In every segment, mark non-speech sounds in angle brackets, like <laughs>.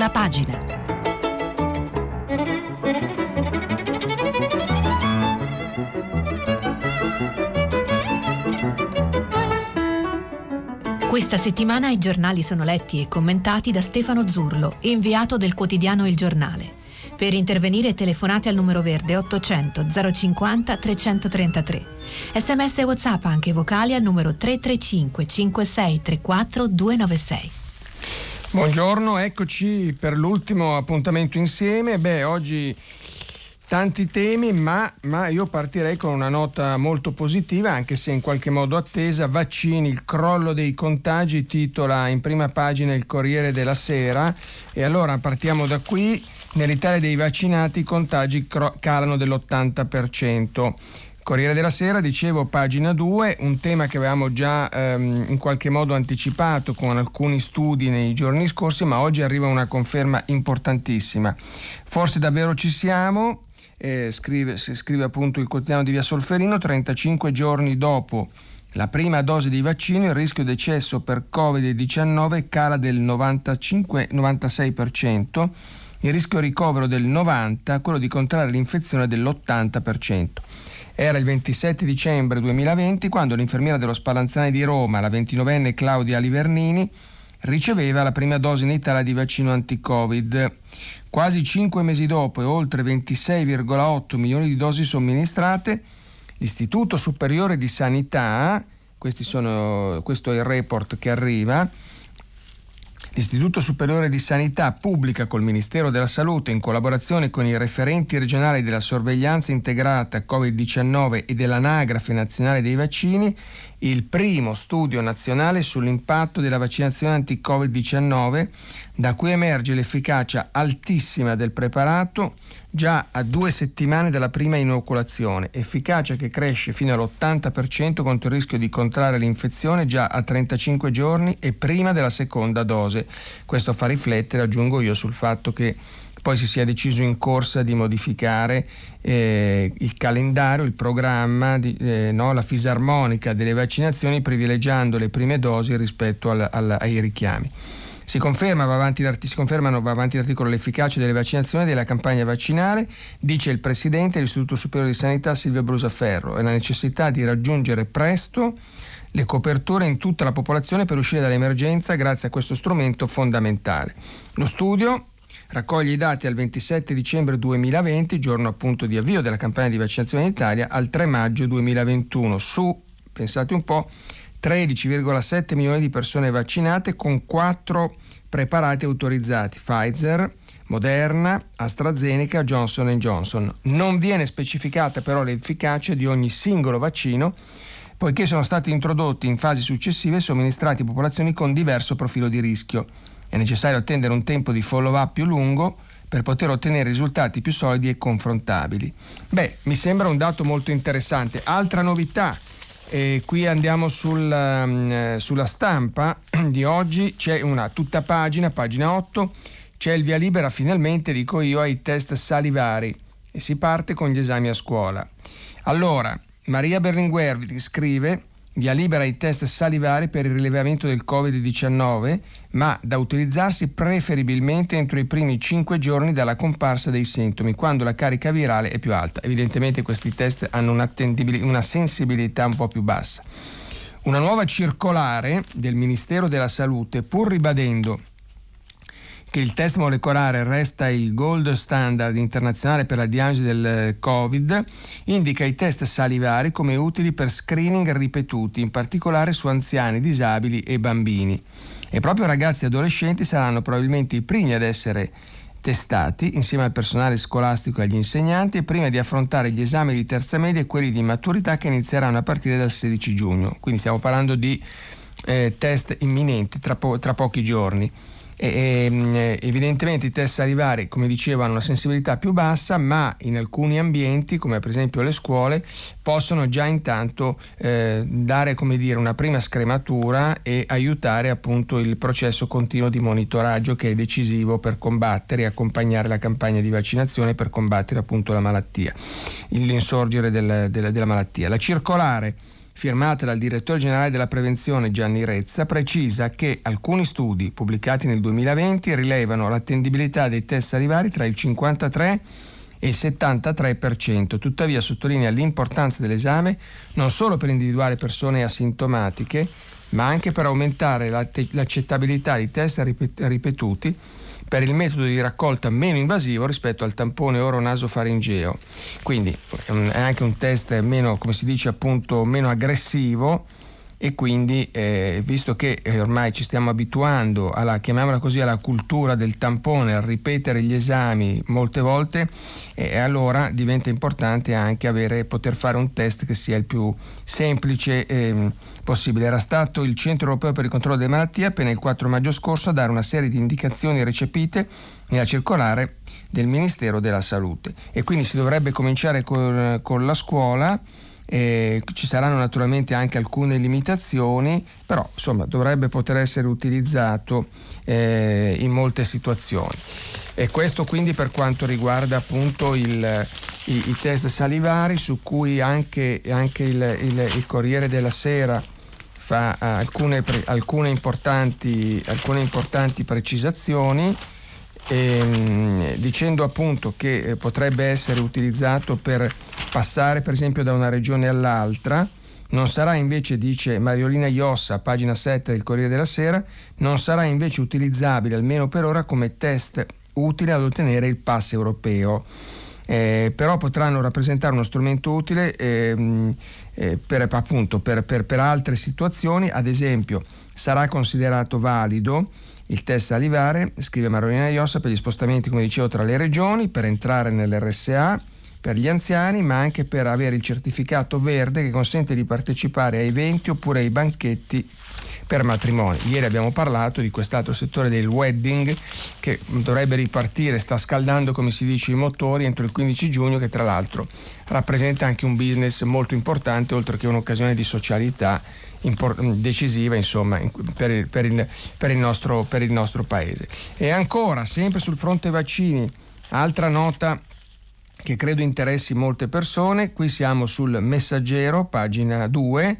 prima pagina. Questa settimana i giornali sono letti e commentati da Stefano Zurlo, inviato del quotidiano Il Giornale. Per intervenire telefonate al numero verde 800 050 333. Sms e WhatsApp anche vocali al numero 335 5634 296. Buongiorno, eccoci per l'ultimo appuntamento insieme. Beh, oggi tanti temi, ma, ma, io partirei con una nota molto positiva, anche se in qualche modo attesa. Vaccini, il crollo dei contagi, titola in prima pagina il Corriere della Sera. E allora partiamo da qui. Nell'Italia dei vaccinati i contagi calano dell'80%. Corriere della Sera, dicevo, pagina 2, un tema che avevamo già ehm, in qualche modo anticipato con alcuni studi nei giorni scorsi, ma oggi arriva una conferma importantissima. Forse davvero ci siamo, eh, scrive, scrive appunto il quotidiano di Via Solferino, 35 giorni dopo la prima dose di vaccino il rischio decesso per Covid-19 cala del 95-96% il rischio ricovero del 90%, quello di contrarre l'infezione dell'80%. Era il 27 dicembre 2020 quando l'infermiera dello Spallanzani di Roma, la 29enne Claudia Livernini, riceveva la prima dose in Italia di vaccino anti-Covid. Quasi cinque mesi dopo e oltre 26,8 milioni di dosi somministrate, l'Istituto Superiore di Sanità, sono, questo è il report che arriva, L'Istituto Superiore di Sanità pubblica col Ministero della Salute in collaborazione con i referenti regionali della sorveglianza integrata Covid-19 e dell'Anagrafe Nazionale dei Vaccini il primo studio nazionale sull'impatto della vaccinazione anti-Covid-19 da cui emerge l'efficacia altissima del preparato già a due settimane dalla prima inoculazione, efficacia che cresce fino all'80% contro il rischio di contrarre l'infezione già a 35 giorni e prima della seconda dose. Questo fa riflettere, aggiungo io, sul fatto che poi si sia deciso in corsa di modificare eh, il calendario, il programma, di, eh, no, la fisarmonica delle vaccinazioni privilegiando le prime dosi rispetto al, al, ai richiami. Si, conferma, va avanti, si confermano, va avanti l'articolo, l'efficacia delle vaccinazioni e della campagna vaccinale, dice il Presidente dell'Istituto Superiore di Sanità Silvio Brusaferro, e la necessità di raggiungere presto le coperture in tutta la popolazione per uscire dall'emergenza grazie a questo strumento fondamentale. Lo studio raccoglie i dati al 27 dicembre 2020, giorno appunto di avvio della campagna di vaccinazione in Italia, al 3 maggio 2021 su, pensate un po', 13,7 milioni di persone vaccinate con 4 preparati autorizzati, Pfizer, Moderna, AstraZeneca, Johnson Johnson. Non viene specificata però l'efficacia di ogni singolo vaccino poiché sono stati introdotti in fasi successive e somministrati a popolazioni con diverso profilo di rischio. È necessario attendere un tempo di follow-up più lungo per poter ottenere risultati più solidi e confrontabili. Beh, mi sembra un dato molto interessante. Altra novità, e qui andiamo sul, um, sulla stampa <clears throat> di oggi, c'è una tutta pagina, pagina 8, c'è il via libera finalmente, dico io, ai test salivari e si parte con gli esami a scuola. Allora, Maria Berlinguer scrive via libera ai test salivari per il rilevamento del Covid-19, ma da utilizzarsi preferibilmente entro i primi 5 giorni dalla comparsa dei sintomi, quando la carica virale è più alta. Evidentemente questi test hanno una sensibilità un po' più bassa. Una nuova circolare del Ministero della Salute, pur ribadendo che il test molecolare resta il gold standard internazionale per la diagnosi del Covid, indica i test salivari come utili per screening ripetuti, in particolare su anziani, disabili e bambini. E proprio ragazzi e adolescenti saranno probabilmente i primi ad essere testati insieme al personale scolastico e agli insegnanti prima di affrontare gli esami di terza media e quelli di maturità che inizieranno a partire dal 16 giugno. Quindi stiamo parlando di eh, test imminenti tra, po- tra pochi giorni. E, ehm, evidentemente i test salivari, come dicevo, hanno una sensibilità più bassa, ma in alcuni ambienti, come per esempio le scuole, possono già intanto eh, dare dire, una prima scrematura e aiutare appunto il processo continuo di monitoraggio che è decisivo per combattere e accompagnare la campagna di vaccinazione per combattere appunto la malattia, l'insorgere del, del, della malattia. La circolare firmata dal direttore generale della prevenzione Gianni Rezza, precisa che alcuni studi pubblicati nel 2020 rilevano l'attendibilità dei test salivari tra il 53 e il 73%. Tuttavia sottolinea l'importanza dell'esame non solo per individuare persone asintomatiche, ma anche per aumentare l'accettabilità di test ripetuti per il metodo di raccolta meno invasivo rispetto al tampone oro-naso-faringeo. Quindi è anche un test meno, come si dice appunto, meno aggressivo e quindi eh, visto che eh, ormai ci stiamo abituando alla, chiamiamola così, alla cultura del tampone, a ripetere gli esami molte volte, eh, allora diventa importante anche avere, poter fare un test che sia il più semplice ehm, possibile. Era stato il Centro Europeo per il Controllo delle Malattie appena il 4 maggio scorso a dare una serie di indicazioni recepite nella circolare del Ministero della Salute e quindi si dovrebbe cominciare con, con la scuola. Eh, ci saranno naturalmente anche alcune limitazioni, però insomma dovrebbe poter essere utilizzato eh, in molte situazioni. E questo quindi per quanto riguarda appunto il, i, i, test salivari su cui anche, anche il, il, il Corriere della Sera fa eh, alcune, alcune, importanti, alcune importanti precisazioni ehm, dicendo appunto che eh, potrebbe essere utilizzato per passare per esempio da una regione all'altra. Non sarà invece, dice Mariolina Iossa, pagina 7 del Corriere della Sera, non sarà invece utilizzabile almeno per ora come test utile ad ottenere il pass europeo. Eh, però potranno rappresentare uno strumento utile ehm, eh, per, appunto, per, per, per, altre situazioni, ad esempio sarà considerato valido il test salivare, scrive Marolina Iossa, per gli spostamenti, come dicevo, tra le regioni, per entrare nell'RSA, per gli anziani, ma anche per avere il certificato verde che consente di partecipare a eventi oppure ai banchetti per matrimoni. Ieri abbiamo parlato di quest'altro settore del wedding che dovrebbe ripartire, sta scaldando come si dice i motori entro il 15 giugno che tra l'altro rappresenta anche un business molto importante oltre che un'occasione di socialità decisiva insomma, per, il, per, il, per, il nostro, per il nostro paese. E ancora, sempre sul fronte vaccini, altra nota che credo interessi molte persone, qui siamo sul messaggero, pagina 2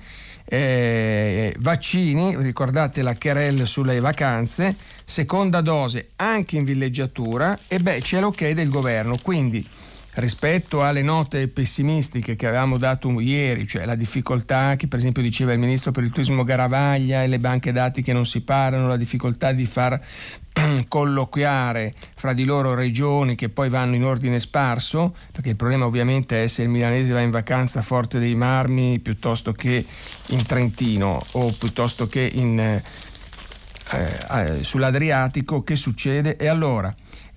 eh, vaccini, ricordate la querelle sulle vacanze, seconda dose anche in villeggiatura. E beh c'è l'ok del governo, quindi rispetto alle note pessimistiche che avevamo dato ieri, cioè la difficoltà che per esempio diceva il ministro per il turismo Garavaglia e le banche dati che non si parlano, la difficoltà di far <clears throat> colloquiare fra di loro regioni che poi vanno in ordine sparso, perché il problema ovviamente è se il milanese va in vacanza a Forte dei Marmi piuttosto che in Trentino o piuttosto che in, eh, eh, sull'Adriatico, che succede? E allora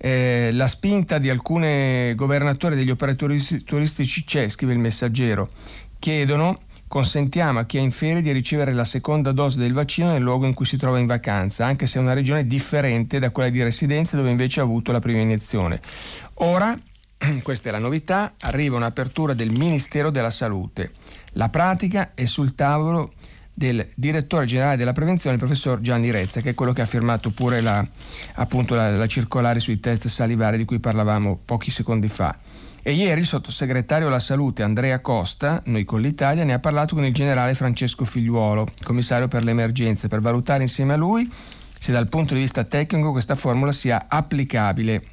eh, la spinta di alcuni governatori degli operatori turistici c'è, scrive il messaggero, chiedono consentiamo a chi è in ferie di ricevere la seconda dose del vaccino nel luogo in cui si trova in vacanza, anche se è una regione differente da quella di residenza dove invece ha avuto la prima iniezione. Ora, <clears throat> questa è la novità, arriva un'apertura del Ministero della Salute. La pratica è sul tavolo del direttore generale della prevenzione, il professor Gianni Rezza, che è quello che ha firmato pure la, appunto la, la circolare sui test salivari di cui parlavamo pochi secondi fa. E ieri il sottosegretario alla salute Andrea Costa, noi con l'Italia, ne ha parlato con il generale Francesco Figliuolo, commissario per le emergenze, per valutare insieme a lui se dal punto di vista tecnico questa formula sia applicabile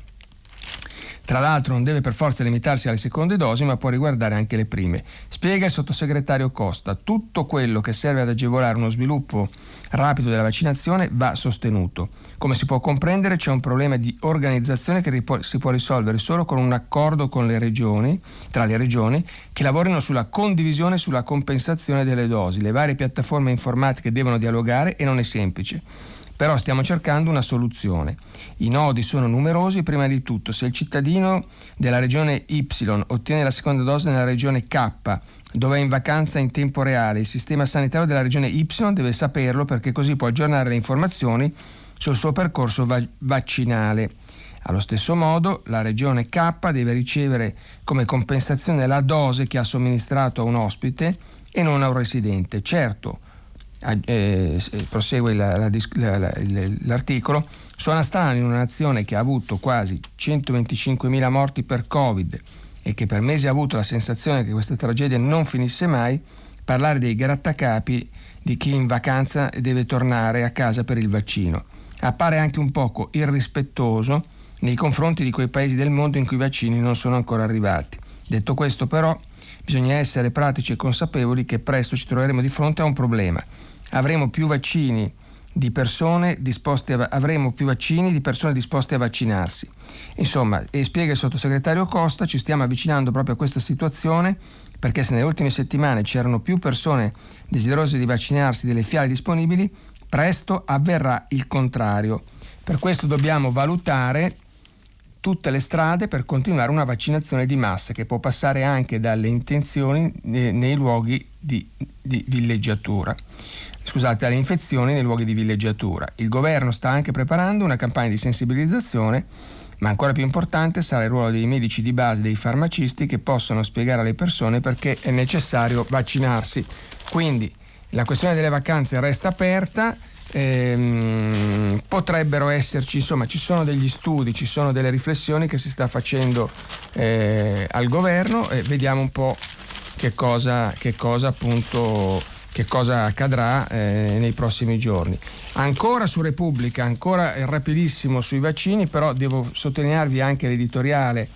tra l'altro non deve per forza limitarsi alle seconde dosi, ma può riguardare anche le prime. Spiega il sottosegretario Costa, tutto quello che serve ad agevolare uno sviluppo rapido della vaccinazione va sostenuto. Come si può comprendere c'è un problema di organizzazione che si può risolvere solo con un accordo con le regioni, tra le regioni, che lavorino sulla condivisione e sulla compensazione delle dosi. Le varie piattaforme informatiche devono dialogare e non è semplice però stiamo cercando una soluzione. I nodi sono numerosi, prima di tutto se il cittadino della regione Y ottiene la seconda dose nella regione K, dove è in vacanza in tempo reale, il sistema sanitario della regione Y deve saperlo perché così può aggiornare le informazioni sul suo percorso va- vaccinale. Allo stesso modo, la regione K deve ricevere come compensazione la dose che ha somministrato a un ospite e non a un residente. Certo, eh, prosegue la, la, la, l'articolo, suona strano in una nazione che ha avuto quasi 125.000 morti per Covid e che per mesi ha avuto la sensazione che questa tragedia non finisse mai, parlare dei grattacapi di chi in vacanza deve tornare a casa per il vaccino. Appare anche un poco irrispettoso nei confronti di quei paesi del mondo in cui i vaccini non sono ancora arrivati. Detto questo però, bisogna essere pratici e consapevoli che presto ci troveremo di fronte a un problema. Avremo più vaccini di persone disposte a, avremo più vaccini di persone disposte a vaccinarsi. Insomma, e spiega il sottosegretario Costa, ci stiamo avvicinando proprio a questa situazione perché se nelle ultime settimane c'erano più persone desiderose di vaccinarsi delle fiale disponibili, presto avverrà il contrario. Per questo dobbiamo valutare tutte le strade per continuare una vaccinazione di massa che può passare anche dalle intenzioni nei, luoghi di, di villeggiatura scusate, alle infezioni nei luoghi di villeggiatura. Il governo sta anche preparando una campagna di sensibilizzazione, ma ancora più importante sarà il ruolo dei medici di base, dei farmacisti che possono spiegare alle persone perché è necessario vaccinarsi. Quindi la questione delle vacanze resta aperta. Ehm, potrebbero esserci, insomma, ci sono degli studi, ci sono delle riflessioni che si sta facendo eh, al governo e vediamo un po' che cosa, che cosa appunto che cosa accadrà eh, nei prossimi giorni. Ancora su Repubblica, ancora rapidissimo sui vaccini, però devo sottolinearvi anche l'editoriale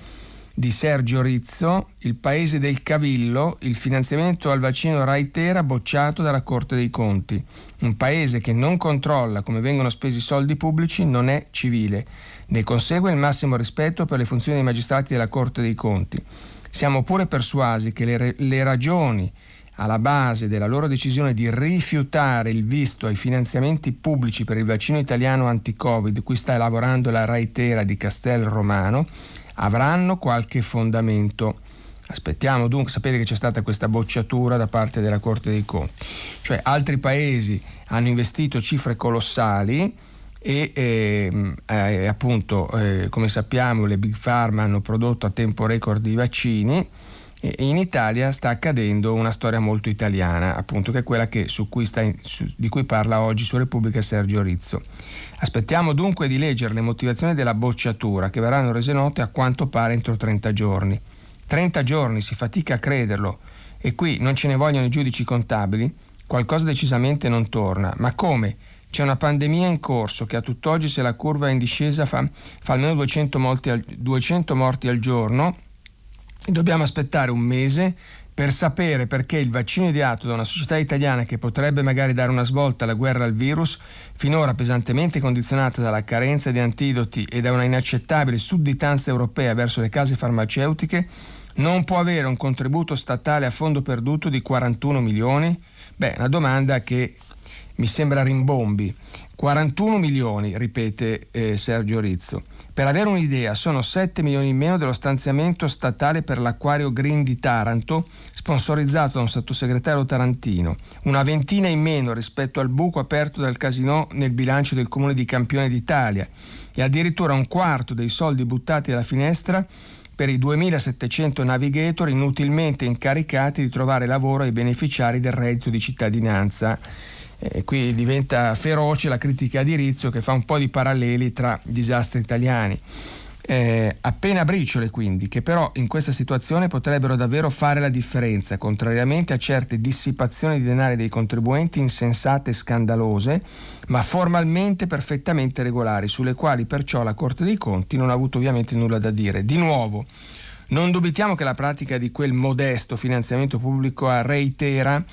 di Sergio Rizzo, Il paese del cavillo, il finanziamento al vaccino Raitera bocciato dalla Corte dei Conti. Un paese che non controlla come vengono spesi i soldi pubblici non è civile. Ne consegue il massimo rispetto per le funzioni dei magistrati della Corte dei Conti. Siamo pure persuasi che le, le ragioni alla base della loro decisione di rifiutare il visto ai finanziamenti pubblici per il vaccino italiano anti-Covid, cui sta lavorando la Raitera di Castel Romano, avranno qualche fondamento. Aspettiamo dunque, sapete che c'è stata questa bocciatura da parte della Corte dei Conti, cioè altri paesi hanno investito cifre colossali e eh, eh, appunto eh, come sappiamo le big pharma hanno prodotto a tempo record i vaccini in Italia sta accadendo una storia molto italiana, appunto, che è quella che, cui sta, su, di cui parla oggi su Repubblica Sergio Rizzo. Aspettiamo dunque di leggere le motivazioni della bocciatura, che verranno rese note a quanto pare entro 30 giorni. 30 giorni, si fatica a crederlo, e qui non ce ne vogliono i giudici contabili, qualcosa decisamente non torna. Ma come? C'è una pandemia in corso che a tutt'oggi se la curva è in discesa fa, fa almeno 200 morti, al, 200 morti al giorno dobbiamo aspettare un mese per sapere perché il vaccino ideato da una società italiana che potrebbe magari dare una svolta alla guerra al virus, finora pesantemente condizionata dalla carenza di antidoti e da una inaccettabile sudditanza europea verso le case farmaceutiche, non può avere un contributo statale a fondo perduto di 41 milioni? Beh, una domanda che mi sembra rimbombi. 41 milioni, ripete eh, Sergio Rizzo. Per avere un'idea, sono 7 milioni in meno dello stanziamento statale per l'acquario Green di Taranto, sponsorizzato da un sottosegretario tarantino, una ventina in meno rispetto al buco aperto dal casino nel bilancio del comune di Campione d'Italia e addirittura un quarto dei soldi buttati alla finestra per i 2700 navigator inutilmente incaricati di trovare lavoro ai beneficiari del reddito di cittadinanza. Eh, qui diventa feroce la critica di Rizzo che fa un po' di paralleli tra disastri italiani. Eh, appena briciole quindi, che però in questa situazione potrebbero davvero fare la differenza, contrariamente a certe dissipazioni di denari dei contribuenti insensate e scandalose, ma formalmente perfettamente regolari, sulle quali perciò la Corte dei Conti non ha avuto ovviamente nulla da dire. Di nuovo, non dubitiamo che la pratica di quel modesto finanziamento pubblico a reitera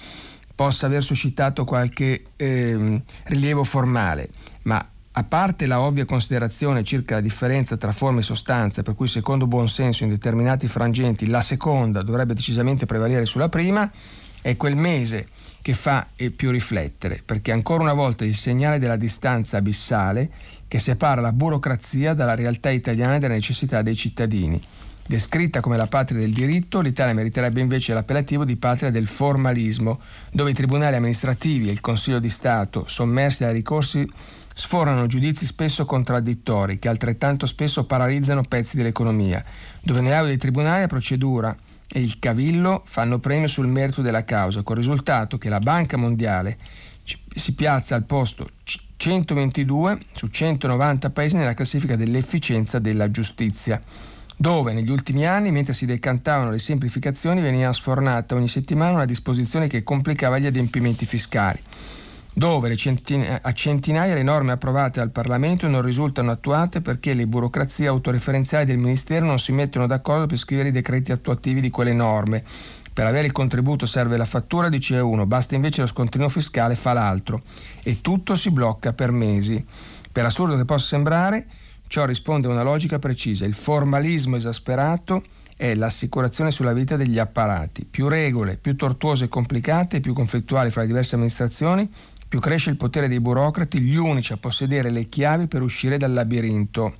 possa aver suscitato qualche eh, rilievo formale, ma a parte la ovvia considerazione circa la differenza tra forma e sostanza, per cui secondo buon senso in determinati frangenti la seconda dovrebbe decisamente prevalere sulla prima, è quel mese che fa più riflettere, perché ancora una volta il segnale della distanza abissale che separa la burocrazia dalla realtà italiana e dalle necessità dei cittadini. Descritta come la patria del diritto, l'Italia meriterebbe invece l'appellativo di patria del formalismo, dove i tribunali amministrativi e il Consiglio di Stato, sommersi dai ricorsi, sforano giudizi spesso contraddittori, che altrettanto spesso paralizzano pezzi dell'economia, dove nelle aule dei tribunali la procedura e il cavillo fanno premio sul merito della causa, con il risultato che la Banca Mondiale si piazza al posto 122 su 190 paesi nella classifica dell'efficienza della giustizia. Dove negli ultimi anni, mentre si decantavano le semplificazioni, veniva sfornata ogni settimana una disposizione che complicava gli adempimenti fiscali dove centina- a centinaia le norme approvate dal Parlamento non risultano attuate perché le burocrazie autoreferenziali del Ministero non si mettono d'accordo per scrivere i decreti attuativi di quelle norme. Per avere il contributo serve la fattura, dice uno, basta invece lo scontrino fiscale, fa l'altro. E tutto si blocca per mesi. Per assurdo che possa sembrare, ciò risponde a una logica precisa. Il formalismo esasperato è l'assicurazione sulla vita degli apparati. Più regole, più tortuose e complicate, più conflittuali fra le diverse amministrazioni, più cresce il potere dei burocrati, gli unici a possedere le chiavi per uscire dal labirinto.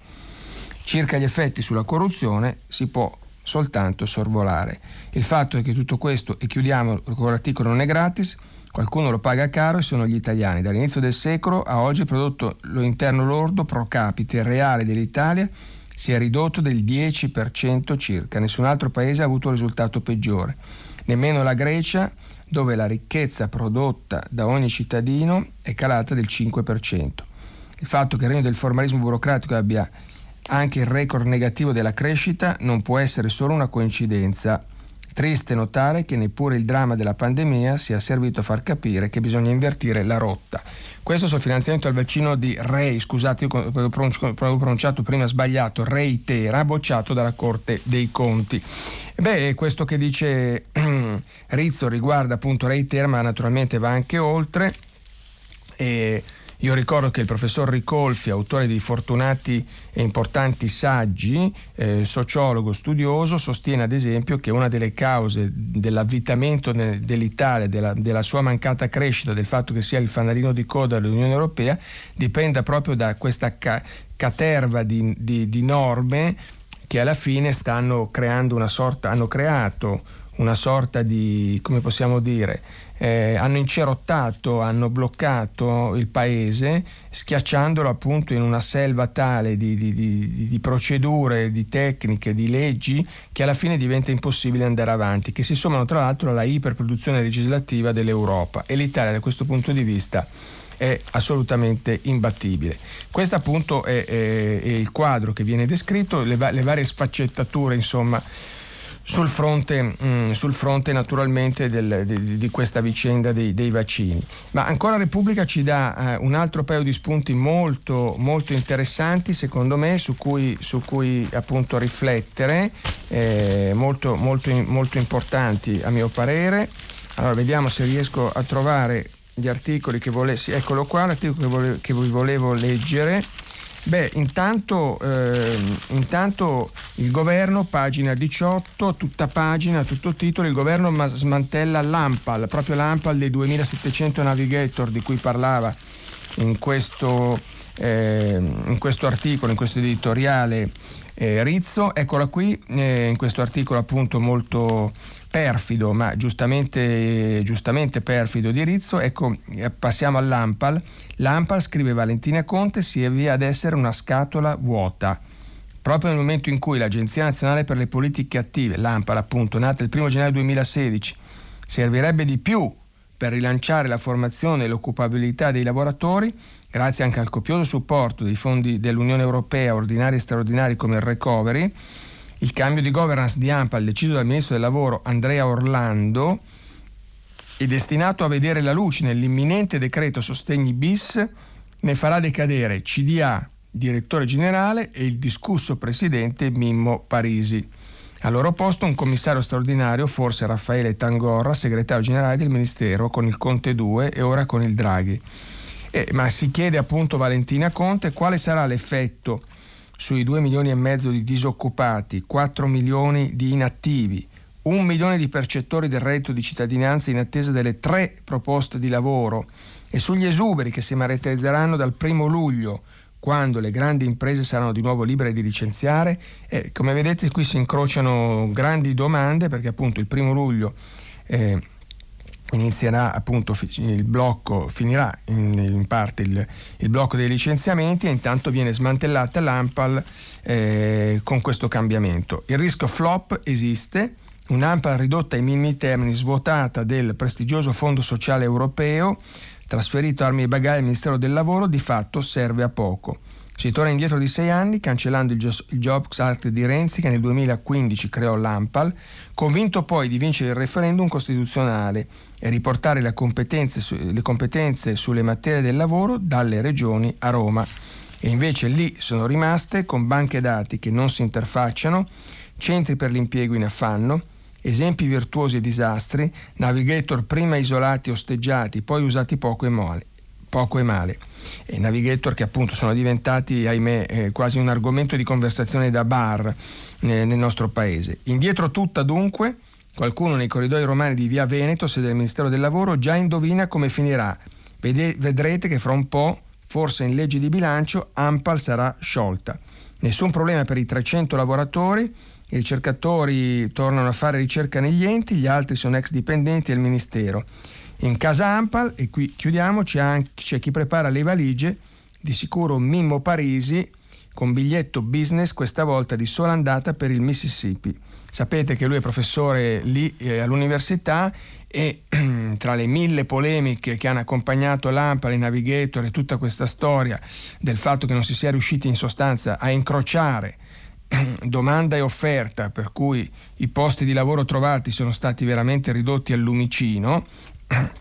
Circa gli effetti sulla corruzione si può soltanto sorvolare. Il fatto è che tutto questo, e chiudiamo l'articolo, non è gratis, qualcuno lo paga caro e sono gli italiani. Dall'inizio del secolo a oggi il prodotto interno lordo pro capite reale dell'Italia si è ridotto del 10% circa. Nessun altro paese ha avuto un risultato peggiore. Nemmeno la Grecia dove la ricchezza prodotta da ogni cittadino è calata del 5%. Il fatto che il regno del formalismo burocratico abbia anche il record negativo della crescita non può essere solo una coincidenza. Triste notare che neppure il dramma della pandemia sia servito a far capire che bisogna invertire la rotta. Questo sul finanziamento al vaccino di Rei, scusate, io avevo pronunciato prima sbagliato, Reitera, bocciato dalla Corte dei Conti. Beh, questo che dice <clears throat> Rizzo riguarda appunto Reitera, ma naturalmente va anche oltre. E io ricordo che il professor Ricolfi, autore di fortunati e importanti saggi, eh, sociologo studioso, sostiene ad esempio che una delle cause dell'avvitamento dell'Italia, della, della sua mancata crescita, del fatto che sia il fanalino di coda dell'Unione Europea, dipenda proprio da questa ca- caterva di, di, di norme che alla fine stanno creando una sorta, hanno creato una sorta di, come possiamo dire, eh, hanno incerottato, hanno bloccato il paese, schiacciandolo appunto in una selva tale di, di, di, di, procedure, di tecniche, di leggi, che alla fine diventa impossibile andare avanti, che si sommano tra l'altro alla iperproduzione legislativa dell'Europa. E l'Italia da questo punto di vista è assolutamente imbattibile. Questo appunto è, è, è il quadro che viene descritto, le, le varie sfaccettature insomma sul fronte, mh, mm, sul fronte naturalmente del, di, di, questa vicenda dei, dei, vaccini. Ma ancora Repubblica ci dà eh, un altro paio di spunti molto, molto interessanti secondo me su cui, su cui appunto riflettere, eh, molto, molto, molto importanti a mio parere. Allora vediamo se riesco a trovare gli articoli che volessi, eccolo qua, l'articolo che, vole, che vi volevo leggere. Beh, intanto, eh, intanto, il governo, pagina 18, tutta pagina, tutto titolo, il governo smantella l'AMPAL, proprio l'AMPAL dei 2700 navigator di cui parlava in questo, eh, in questo articolo, in questo editoriale eh, Rizzo. Eccola qui, eh, in questo articolo appunto molto perfido, ma giustamente, giustamente perfido di Rizzo, ecco, eh, passiamo all'Ampal. L'Ampal, scrive Valentina Conte, si avvia ad essere una scatola vuota. Proprio nel momento in cui l'Agenzia Nazionale per le Politiche Attive, l'AMPAL appunto, nata il 1 gennaio 2016, servirebbe di più per rilanciare la formazione e l'occupabilità dei lavoratori, grazie anche al copioso supporto dei fondi dell'Unione Europea ordinari e straordinari come il Recovery, il cambio di governance di AMPAL deciso dal ministro del lavoro Andrea Orlando è destinato a vedere la luce nell'imminente decreto sostegni bis, ne farà decadere CDA, direttore generale e il discusso presidente Mimmo Parisi. Al loro posto un commissario straordinario, forse Raffaele Tangorra, segretario generale del Ministero con il Conte 2 e ora con il Draghi. Eh, ma si chiede appunto Valentina Conte quale sarà l'effetto sui 2 milioni e mezzo di disoccupati, 4 milioni di inattivi, 1 milione di percettori del reddito di cittadinanza in attesa delle tre proposte di lavoro e sugli esuberi che si materializzeranno dal primo luglio, quando le grandi imprese saranno di nuovo libere di licenziare. E come vedete qui si incrociano grandi domande perché appunto il primo luglio eh, inizierà appunto il blocco, finirà in, in parte il, il, blocco dei licenziamenti e intanto viene smantellata l'AMPAL eh, con questo cambiamento. Il rischio flop esiste, un'AMPAL ridotta ai minimi termini, svuotata del prestigioso Fondo Sociale Europeo, trasferito armi e bagagli al Ministero del Lavoro, di fatto serve a poco. Si torna indietro di sei anni cancellando il, Jobs Act di Renzi che nel 2015 creò l'AMPAL, convinto poi di vincere il referendum costituzionale e riportare le competenze, le competenze sulle materie del lavoro dalle regioni a Roma. E invece lì sono rimaste con banche dati che non si interfacciano, centri per l'impiego in affanno, esempi virtuosi e disastri, navigator prima isolati e osteggiati, poi usati poco e male. Poco e male. E navigator che appunto sono diventati, ahimè, eh, quasi un argomento di conversazione da bar eh, nel nostro paese. Indietro tutta dunque, qualcuno nei corridoi romani di Via Veneto, sede del Ministero del Lavoro, già indovina come finirà. Vedrete che fra un po', forse in legge di bilancio, Ampal sarà sciolta. Nessun problema per i 300 lavoratori, i ricercatori tornano a fare ricerca negli enti, gli altri sono ex dipendenti del Ministero. In casa Ampal, e qui chiudiamo, c'è, anche, c'è chi prepara le valigie, di sicuro Mimmo Parisi, con biglietto business, questa volta di sola andata per il Mississippi. Sapete che lui è professore lì eh, all'università e <clears throat> tra le mille polemiche che hanno accompagnato l'Ampal, i Navigator e tutta questa storia del fatto che non si sia riusciti in sostanza a incrociare <clears throat> domanda e offerta, per cui i posti di lavoro trovati sono stati veramente ridotti al lumicino, <clears throat>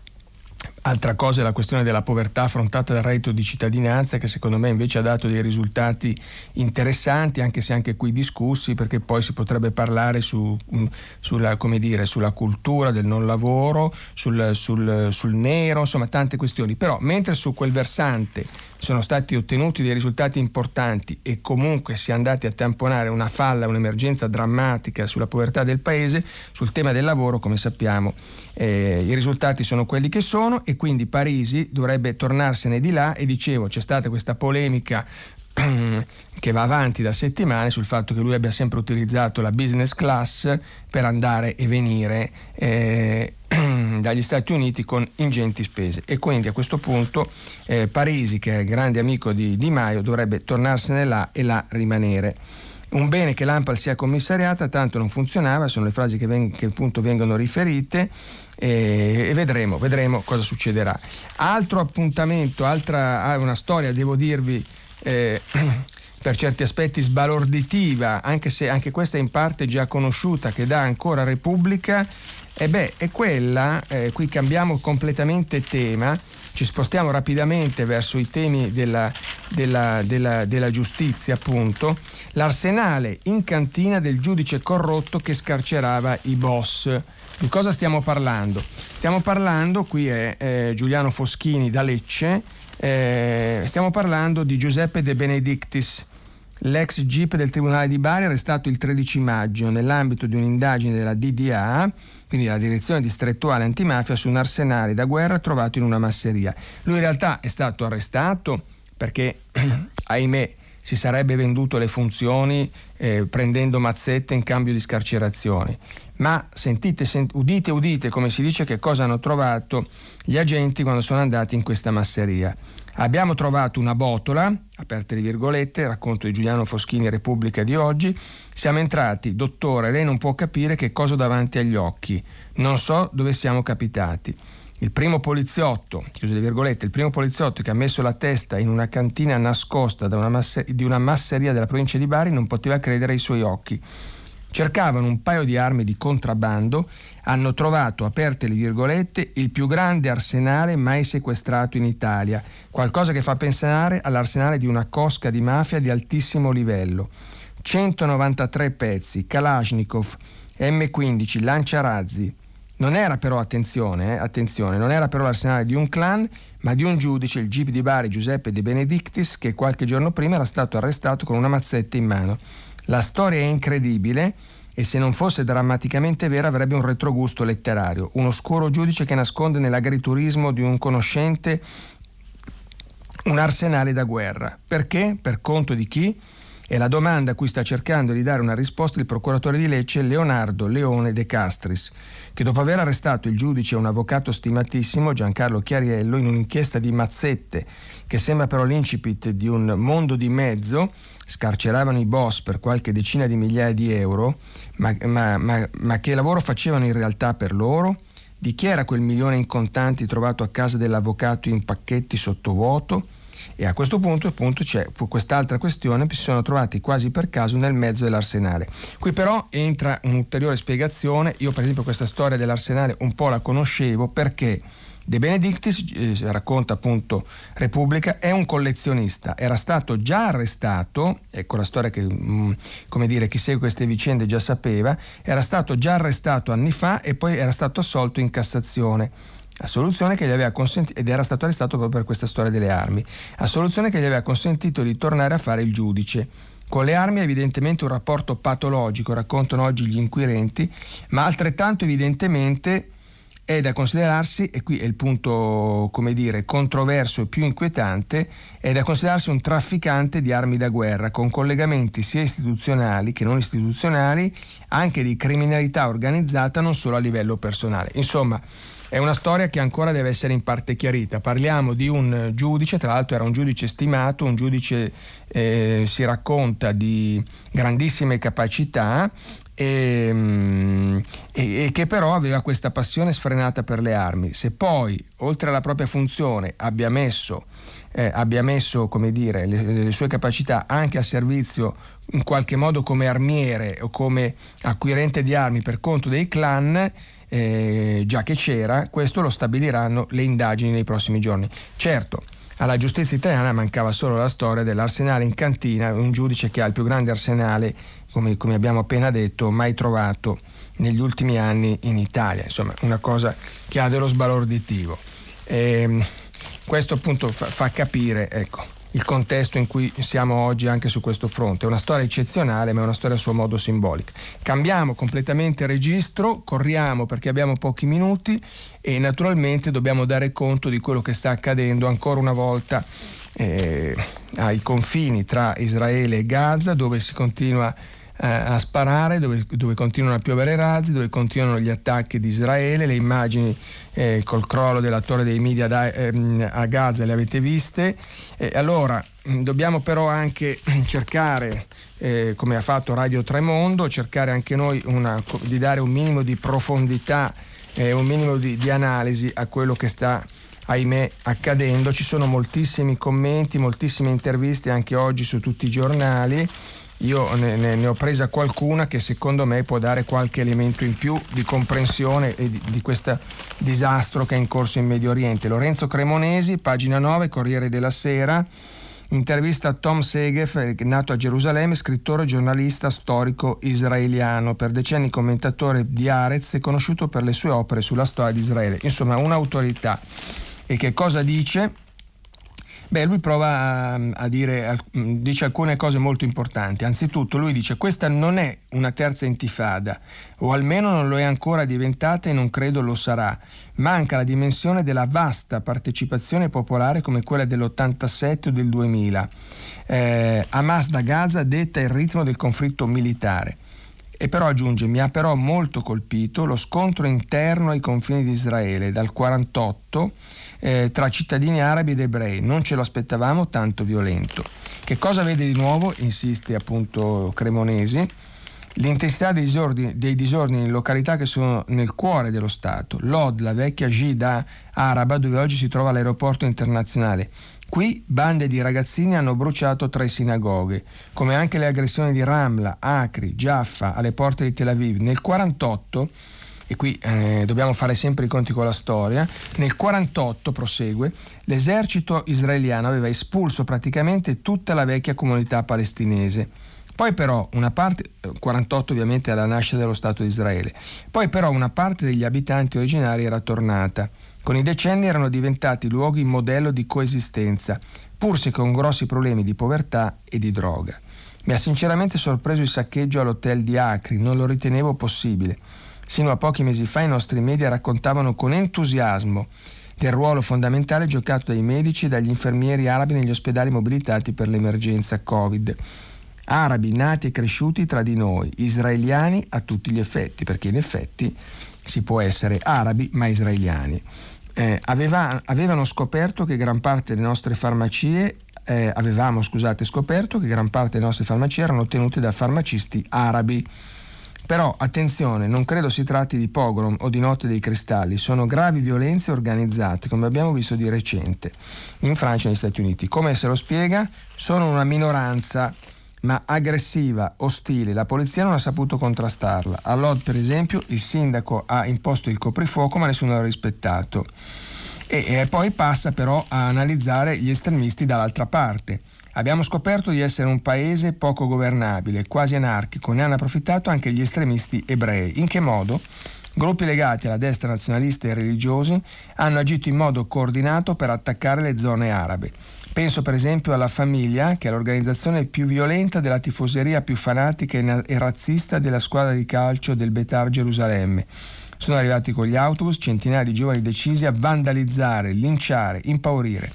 Altra cosa è la questione della povertà affrontata dal reddito di cittadinanza che secondo me invece ha dato dei risultati interessanti, anche se anche qui discussi, perché poi si potrebbe parlare su, mm, sulla, dire, sulla, cultura del non lavoro, sul, sul, sul nero, insomma tante questioni. Però mentre su quel versante sono stati ottenuti dei risultati importanti e comunque si è andati a tamponare una falla, un'emergenza drammatica sulla povertà del Paese, sul tema del lavoro, come sappiamo, eh, i risultati sono quelli che sono e quindi Parisi dovrebbe tornarsene di là e dicevo c'è stata questa polemica <clears throat> che va avanti da settimane sul fatto che lui abbia sempre utilizzato la business class per andare e venire eh, <clears throat> dagli Stati Uniti con ingenti spese e quindi a questo punto eh, Parisi che è grande amico di Di Maio dovrebbe tornarsene là e là rimanere. Un bene che l'AMPAL sia commissariata, tanto non funzionava, sono le frasi che, veng- che appunto vengono riferite e, e vedremo, vedremo, cosa succederà. Altro appuntamento, altra ah, una storia, devo dirvi, eh, <clears throat> per certi aspetti sbalorditiva, anche se anche questa è in parte già conosciuta, che dà ancora Repubblica, e beh, è quella, eh, qui cambiamo completamente tema, ci spostiamo rapidamente verso i temi della, della, della, della giustizia, appunto, l'arsenale in cantina del giudice corrotto che scarcerava i boss. Di cosa stiamo parlando? Stiamo parlando, qui è eh, Giuliano Foschini da Lecce, eh, stiamo parlando di Giuseppe De Benedictis, l'ex GIP del Tribunale di Bari arrestato il 13 maggio nell'ambito di un'indagine della DDA, quindi la direzione distrettuale antimafia, su un arsenale da guerra trovato in una masseria. Lui in realtà è stato arrestato perché, <clears throat> ahimè, si sarebbe venduto le funzioni eh, prendendo mazzette in cambio di scarcerazioni. Ma sentite, sent- udite, udite come si dice che cosa hanno trovato gli agenti quando sono andati in questa masseria. Abbiamo trovato una botola, aperte le virgolette, racconto di Giuliano Foschini, Repubblica di oggi. Siamo entrati, dottore, lei non può capire che cosa ho davanti agli occhi. Non so dove siamo capitati. Il primo poliziotto, chiuse le virgolette, il primo poliziotto che ha messo la testa in una cantina nascosta una masse, di una masseria della provincia di Bari non poteva credere ai suoi occhi. Cercavano un paio di armi di contrabbando, hanno trovato, aperte le virgolette, il più grande arsenale mai sequestrato in Italia, qualcosa che fa pensare all'arsenale di una cosca di mafia di altissimo livello. 193 pezzi, Kalashnikov, M15, lanciarazzi, non era però, attenzione, eh, attenzione, non era però l'arsenale di un clan, ma di un giudice, il GIP di Bari Giuseppe De Benedictis, che qualche giorno prima era stato arrestato con una mazzetta in mano. La storia è incredibile e se non fosse drammaticamente vera avrebbe un retrogusto letterario. Un oscuro giudice che nasconde nell'agriturismo di un conoscente un arsenale da guerra. Perché? Per conto di chi? È la domanda a cui sta cercando di dare una risposta il procuratore di Lecce Leonardo Leone De Castris che dopo aver arrestato il giudice e un avvocato stimatissimo, Giancarlo Chiariello, in un'inchiesta di mazzette che sembra però l'incipit di un mondo di mezzo, scarceravano i boss per qualche decina di migliaia di euro, ma, ma, ma, ma che lavoro facevano in realtà per loro? Di chi era quel milione in contanti trovato a casa dell'avvocato in pacchetti sottovuoto? E a questo punto appunto c'è quest'altra questione, si sono trovati quasi per caso nel mezzo dell'arsenale. Qui però entra un'ulteriore spiegazione, io per esempio questa storia dell'arsenale un po' la conoscevo perché De Benedictis, eh, racconta appunto Repubblica, è un collezionista, era stato già arrestato, ecco la storia che mh, mm, come dire, chi segue queste vicende già sapeva, era stato già arrestato anni fa e poi era stato assolto in Cassazione. Assoluzione che gli aveva consentito, ed era stato arrestato proprio per questa storia delle armi, assoluzione che gli aveva consentito di tornare a fare il giudice. Con le armi è evidentemente un rapporto patologico, raccontano oggi gli inquirenti, ma altrettanto evidentemente è da considerarsi, e qui è il punto, come dire, controverso e più inquietante, è da considerarsi un trafficante di armi da guerra, con collegamenti sia istituzionali che non istituzionali, anche di criminalità organizzata, non solo a livello personale. Insomma, è una storia che ancora deve essere in parte chiarita. Parliamo di un giudice, tra l'altro era un giudice stimato, un giudice eh, si racconta di grandissime capacità, e, ehm, e, e, che però aveva questa passione sfrenata per le armi. Se poi, oltre alla propria funzione, abbia messo, eh, abbia messo dire, le, le, sue capacità anche a servizio in qualche modo come armiere o come acquirente di armi per conto dei clan, eh, già che c'era, questo lo stabiliranno le indagini nei prossimi giorni. Certo, alla giustizia italiana mancava solo la storia dell'arsenale in cantina, un giudice che ha il più grande arsenale come, come abbiamo appena detto, mai trovato negli ultimi anni in Italia, insomma una cosa che ha dello sbalorditivo. E, ehm, questo appunto fa, fa capire ecco, il contesto in cui siamo oggi anche su questo fronte. È una storia eccezionale, ma è una storia a suo modo simbolica. Cambiamo completamente registro, corriamo perché abbiamo pochi minuti e naturalmente dobbiamo dare conto di quello che sta accadendo ancora una volta eh, ai confini tra Israele e Gaza, dove si continua a eh, a sparare, dove, dove, continuano a piovere razzi, dove continuano gli attacchi di Israele, le immagini eh, col crollo della torre dei media da, ehm, a Gaza le avete viste. Eh, allora, dobbiamo però anche <clears throat> cercare, eh, come ha fatto Radio Tremondo, cercare anche noi una, di dare un minimo di profondità, eh, un minimo di, di analisi a quello che sta ahimè accadendo. Ci sono moltissimi commenti, moltissime interviste anche oggi su tutti i giornali io ne, ne, ne, ho presa qualcuna che secondo me può dare qualche elemento in più di comprensione di, di questo disastro che è in corso in Medio Oriente. Lorenzo Cremonesi, pagina 9, Corriere della Sera, intervista a Tom Segef, nato a Gerusalemme, scrittore, giornalista, storico israeliano, per decenni commentatore di Arez e conosciuto per le sue opere sulla storia di Israele. Insomma, un'autorità. E che cosa dice? Beh, lui prova a, a dire, dice alcune cose molto importanti. Anzitutto lui dice questa non è una terza intifada, o almeno non lo è ancora diventata e non credo lo sarà. Manca la dimensione della vasta partecipazione popolare come quella dell'87 o del 2000. Eh, Hamas da Gaza detta il ritmo del conflitto militare. E però aggiunge, mi ha però molto colpito lo scontro interno ai confini di Israele dal 48 eh, tra cittadini arabi ed ebrei. Non ce lo aspettavamo tanto violento. Che cosa vede di nuovo? Insiste appunto Cremonesi. L'intensità dei disordini, dei disordini, in località che sono nel cuore dello Stato. Lod, la vecchia Gida araba dove oggi si trova l'aeroporto internazionale. Qui bande di ragazzini hanno bruciato tre sinagoghe, come anche le aggressioni di Ramla, Acri, Jaffa alle porte di Tel Aviv. Nel 1948 e qui eh, dobbiamo fare sempre i conti con la storia, nel 48 prosegue, l'esercito israeliano aveva espulso praticamente tutta la vecchia comunità palestinese. Poi però una parte, 48 ovviamente alla nascita dello Stato di Israele, poi però una parte degli abitanti originari era tornata. Con i decenni erano diventati luoghi modello di coesistenza, pur se con grossi problemi di povertà e di droga. Mi ha sinceramente sorpreso il saccheggio all'hotel di Acri, non lo ritenevo possibile. Sino a pochi mesi fa i nostri media raccontavano con entusiasmo del ruolo fondamentale giocato dai medici e dagli infermieri arabi negli ospedali mobilitati per l'emergenza Covid. Arabi nati e cresciuti tra di noi, israeliani a tutti gli effetti, perché in effetti si può essere arabi ma israeliani. Eh, aveva, avevano scoperto che gran parte delle nostre farmacie eh, avevamo scusate, scoperto che gran parte delle nostre farmacie erano ottenute da farmacisti arabi Però attenzione, non credo si tratti di pogrom o di notte dei cristalli, sono gravi violenze organizzate, come abbiamo visto di recente in Francia e negli Stati Uniti. Come se lo spiega? Sono una minoranza ma aggressiva, ostile. La polizia non ha saputo contrastarla. A Lod, per esempio, il sindaco ha imposto il coprifuoco, ma nessuno l'ha rispettato. E, e poi passa però a analizzare gli estremisti dall'altra parte. Abbiamo scoperto di essere un paese poco governabile, quasi anarchico, ne hanno approfittato anche gli estremisti ebrei. In che modo? Gruppi legati alla destra nazionalista e religiosi hanno agito in modo coordinato per attaccare le zone arabe. Penso per esempio alla Famiglia, che è l'organizzazione più violenta della tifoseria più fanatica e razzista della squadra di calcio del Betar Gerusalemme. Sono arrivati con gli autobus centinaia di giovani decisi a vandalizzare, linciare, impaurire.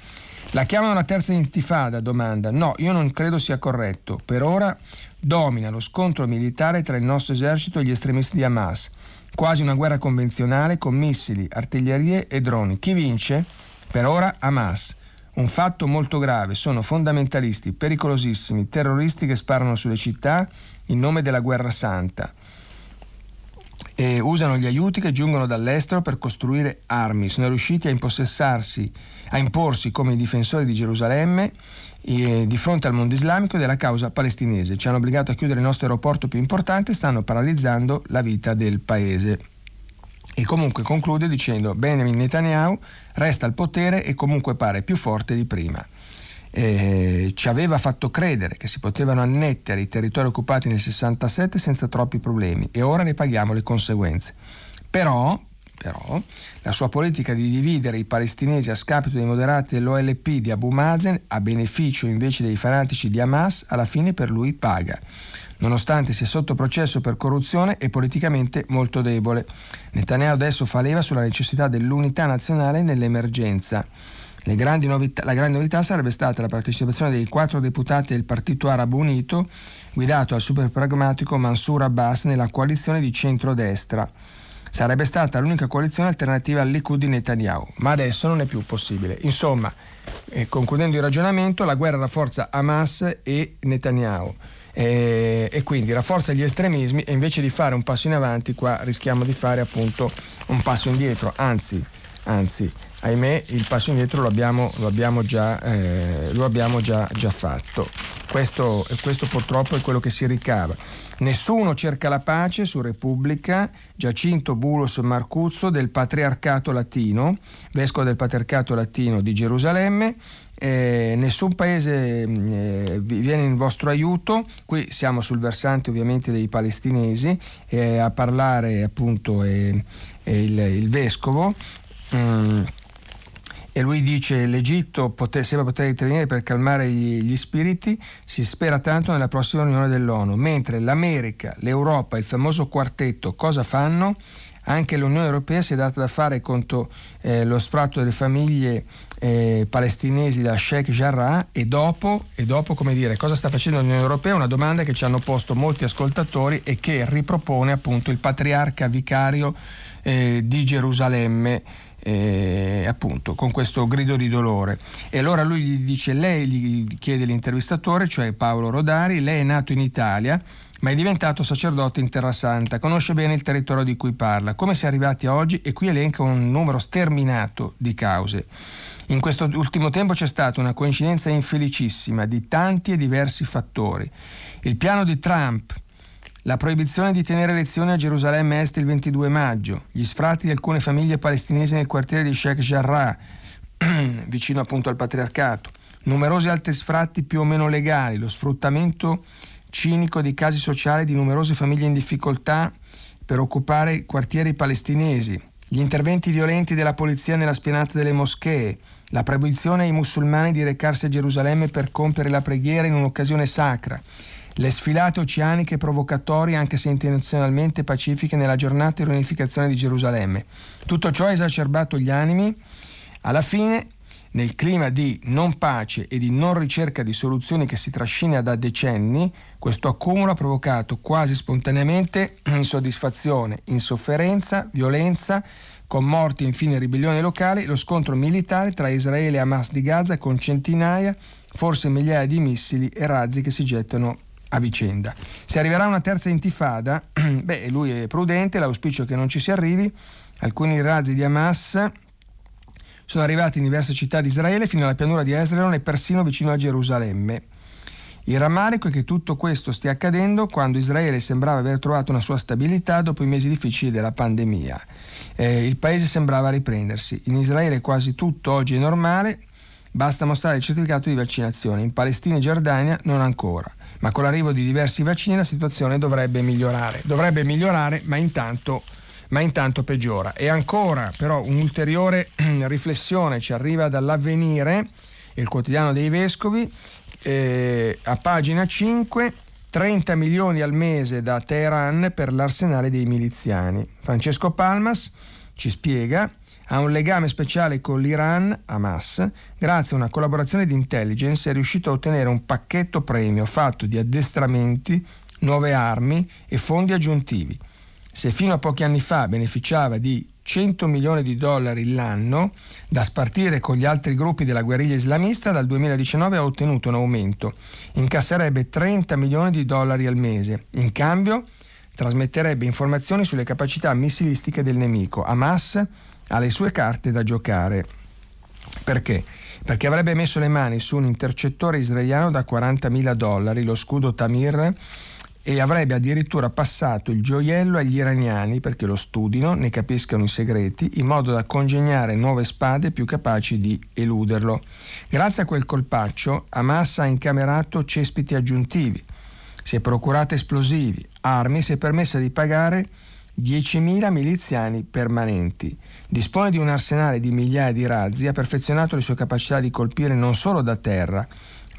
La chiamano la terza intifada? Domanda. No, io non credo sia corretto. Per ora domina lo scontro militare tra il nostro esercito e gli estremisti di Hamas. Quasi una guerra convenzionale con missili, artiglierie e droni. Chi vince? Per ora Hamas. Un fatto molto grave, sono fondamentalisti, pericolosissimi, terroristi che sparano sulle città in nome della guerra santa e usano gli aiuti che giungono dall'estero per costruire armi. Sono riusciti a impossessarsi, a imporsi come i difensori di Gerusalemme eh, di fronte al mondo islamico della causa palestinese. Ci hanno obbligato a chiudere il nostro aeroporto più importante e stanno paralizzando la vita del paese. E comunque conclude dicendo Benjamin Netanyahu resta al potere e comunque pare più forte di prima eh, ci aveva fatto credere che si potevano annettere i territori occupati nel 67 senza troppi problemi e ora ne paghiamo le conseguenze. Però, però, la sua politica di dividere i palestinesi a scapito dei moderati dell'OLP di Abu Mazen a beneficio invece dei fanatici di Hamas alla fine per lui paga nonostante sia sotto processo per corruzione e politicamente molto debole. Netanyahu adesso fa leva sulla necessità dell'unità nazionale nell'emergenza. Novità, la grande novità sarebbe stata la partecipazione dei quattro deputati del Partito Arabo Unito, guidato dal super pragmatico Mansour Abbas nella coalizione di centrodestra. Sarebbe stata l'unica coalizione alternativa al Likud di Netanyahu, ma adesso non è più possibile. Insomma, eh, concludendo il ragionamento, la guerra rafforza Hamas e Netanyahu. Eh, e quindi rafforza gli estremismi e invece di fare un passo in avanti qua rischiamo di fare appunto un passo indietro, anzi, anzi ahimè il passo indietro lo abbiamo, lo abbiamo, già, eh, lo abbiamo già, già, fatto. Questo, questo purtroppo è quello che si ricava. Nessuno cerca la pace su Repubblica, Giacinto Bulos Marcuzzo del Patriarcato Latino, vescovo del Patriarcato Latino di Gerusalemme. Eh, nessun paese eh, viene in vostro aiuto, qui siamo sul versante ovviamente dei palestinesi, eh, a parlare appunto il, il vescovo. Mm e lui dice l'Egitto poter, sembra poter intervenire per calmare gli, gli, spiriti, si spera tanto nella prossima riunione dell'ONU, mentre l'America, l'Europa, il famoso quartetto cosa fanno? Anche l'Unione Europea si è data da fare contro eh, lo sfratto delle famiglie eh, palestinesi da Sheikh Jarrah e dopo, e dopo, come dire, cosa sta facendo l'Unione Europea? Una domanda che ci hanno posto molti ascoltatori e che ripropone appunto il patriarca vicario eh, di Gerusalemme eh, appunto con questo grido di dolore. E allora lui gli dice, lei gli chiede l'intervistatore, cioè Paolo Rodari, lei è nato in Italia ma è diventato sacerdote in Terra Santa, conosce bene il territorio di cui parla, come si è arrivati oggi e qui elenca un numero sterminato di cause. In questo ultimo tempo c'è stata una coincidenza infelicissima di tanti e diversi fattori. Il piano di Trump la proibizione di tenere lezioni a Gerusalemme Est il 22 maggio, gli sfratti di alcune famiglie palestinesi nel quartiere di Sheikh Jarrah, <clears throat> vicino appunto al patriarcato, numerosi altri sfratti più o meno legali, lo sfruttamento cinico di casi sociali di numerose famiglie in difficoltà per occupare quartieri palestinesi, gli interventi violenti della polizia nella spianata delle moschee, la proibizione ai musulmani di recarsi a Gerusalemme per compiere la preghiera in un'occasione sacra, le sfilate oceaniche provocatorie, anche se intenzionalmente pacifiche, nella giornata di riunificazione di Gerusalemme. Tutto ciò ha esacerbato gli animi. Alla fine, nel clima di non pace e di non ricerca di soluzioni che si trascina da decenni, questo accumulo ha provocato quasi spontaneamente <clears throat> insoddisfazione, insofferenza, violenza, con morti e infine ribellioni locali, lo scontro militare tra Israele e Hamas di Gaza con centinaia, forse migliaia di missili e razzi che si gettano a vicenda. Se arriverà una terza intifada, <clears throat> beh, lui è prudente, l'auspicio è che non ci si arrivi. Alcuni razzi di Hamas sono arrivati in diverse città di Israele fino alla pianura di Esrael e persino vicino a Gerusalemme. Il rammarico è che tutto questo stia accadendo quando Israele sembrava aver trovato una sua stabilità dopo i mesi difficili della pandemia. Eh, il paese sembrava riprendersi. In Israele quasi tutto oggi è normale, basta mostrare il certificato di vaccinazione. In Palestina e Giordania non ancora. Ma con l'arrivo di diversi vaccini la situazione dovrebbe migliorare. Dovrebbe migliorare, ma intanto ma intanto peggiora. E ancora però un'ulteriore <clears throat> riflessione ci arriva dall'avvenire, il quotidiano dei vescovi, eh, a pagina 5, 30 milioni al mese da Teheran per l'arsenale dei miliziani. Francesco Palmas ci spiega, ha un legame speciale con l'Iran, Hamas, grazie a una collaborazione di intelligence è riuscito a ottenere un pacchetto premio fatto di addestramenti, nuove armi e fondi aggiuntivi. Se fino a pochi anni fa beneficiava di 100 milioni di dollari l'anno da spartire con gli altri gruppi della guerriglia islamista, dal 2019 ha ottenuto un aumento. Incasserebbe 30 milioni di dollari al mese. In cambio trasmetterebbe informazioni sulle capacità missilistiche del nemico. Hamas ha le sue carte da giocare. Perché? Perché avrebbe messo le mani su un intercettore israeliano da 40 mila dollari, lo scudo Tamir e avrebbe addirittura passato il gioiello agli iraniani perché lo studino, ne capiscano i segreti, in modo da congegnare nuove spade più capaci di eluderlo. Grazie a quel colpaccio, Hamas ha incamerato cespiti aggiuntivi, si è procurata esplosivi, armi, si è permessa di pagare 10.000 miliziani permanenti. Dispone di un arsenale di migliaia di razzi, ha perfezionato le sue capacità di colpire non solo da terra,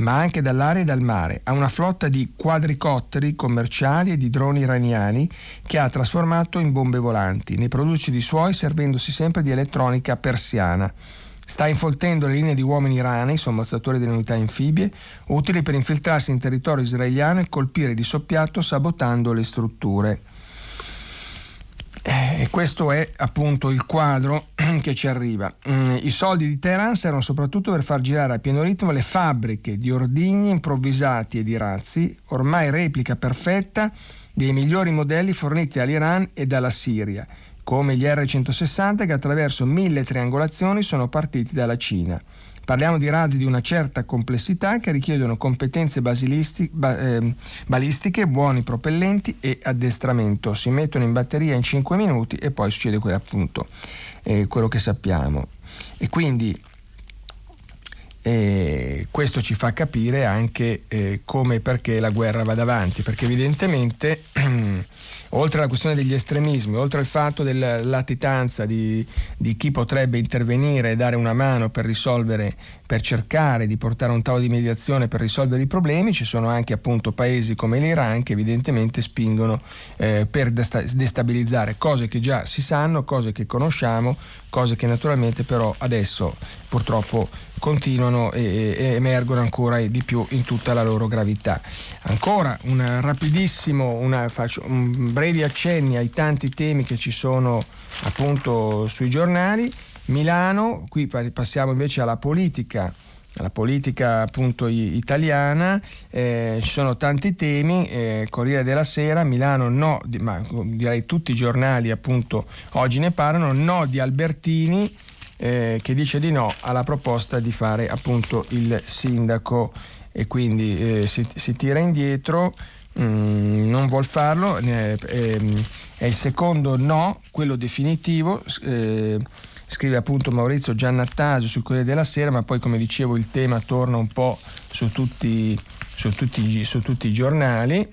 ma anche dall'aria e dal mare. Ha una flotta di quadricotteri commerciali e di droni iraniani che ha trasformato in bombe volanti. Ne produce di suoi servendosi sempre di elettronica persiana. Sta infoltendo le linee di uomini irani, sommozzatori delle unità anfibie, utili per infiltrarsi in territorio israeliano e colpire di soppiatto sabotando le strutture. Eh, e questo è appunto il quadro <clears throat> che ci arriva. Mm, I soldi di Teheran servono soprattutto per far girare a pieno ritmo le fabbriche di ordigni improvvisati e di razzi, ormai replica perfetta dei migliori modelli forniti dall'Iran e dalla Siria, come gli R-160 che attraverso mille triangolazioni sono partiti dalla Cina. Parliamo di razzi di una certa complessità che richiedono competenze ba, eh, balistiche, buoni propellenti e addestramento. Si mettono in batteria in 5 minuti e poi succede quello, appunto, eh, quello che sappiamo. E quindi eh, questo ci fa capire anche eh, come e perché la guerra vada avanti, perché evidentemente <clears throat> oltre alla questione degli estremismi, oltre al fatto della latitanza di, di, chi potrebbe intervenire e dare una mano per risolvere, per cercare di portare un tavolo di mediazione per risolvere i problemi, ci sono anche appunto paesi come l'Iran che evidentemente spingono eh, per destabilizzare cose che già si sanno, cose che conosciamo, cose che naturalmente però adesso purtroppo continuano e, e, emergono ancora di più in tutta la loro gravità. Ancora un rapidissimo, una, faccio un brevi accenni ai tanti temi che ci sono appunto sui giornali. Milano, qui passiamo invece alla politica alla politica appunto italiana, eh, ci sono tanti temi, eh, Corriere della Sera, Milano no, ma direi tutti i giornali appunto oggi ne parlano, no di Albertini eh, che dice di no alla proposta di fare appunto il sindaco e quindi eh, si, si, tira indietro, mm, non vuol farlo, è, è, è, il secondo no, quello definitivo. Eh, scrive appunto Maurizio Giannattasio sul Corriere della Sera, ma poi come dicevo il tema torna un po' su tutti, su tutti, su tutti i giornali,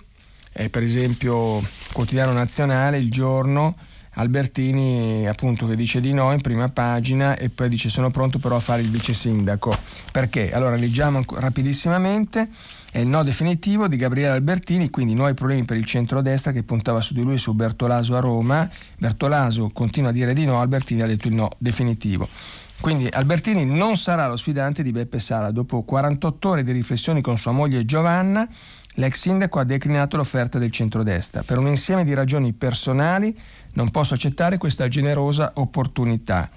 eh, per esempio Quotidiano Nazionale, Il Giorno, Albertini appunto che dice di no in prima pagina e poi dice sono pronto però a fare il vice sindaco. Perché? Allora leggiamo rapidissimamente è il no definitivo di Gabriele Albertini, quindi nuovi problemi per il centrodestra che puntava su di lui e su Bertolaso a Roma. Bertolaso continua a dire di no, Albertini ha detto il no definitivo. Quindi Albertini non sarà lo sfidante di Beppe Sala. Dopo 48 ore di riflessioni con sua moglie Giovanna, l'ex sindaco ha declinato l'offerta del centrodestra. Per un insieme di ragioni personali non posso accettare questa generosa opportunità.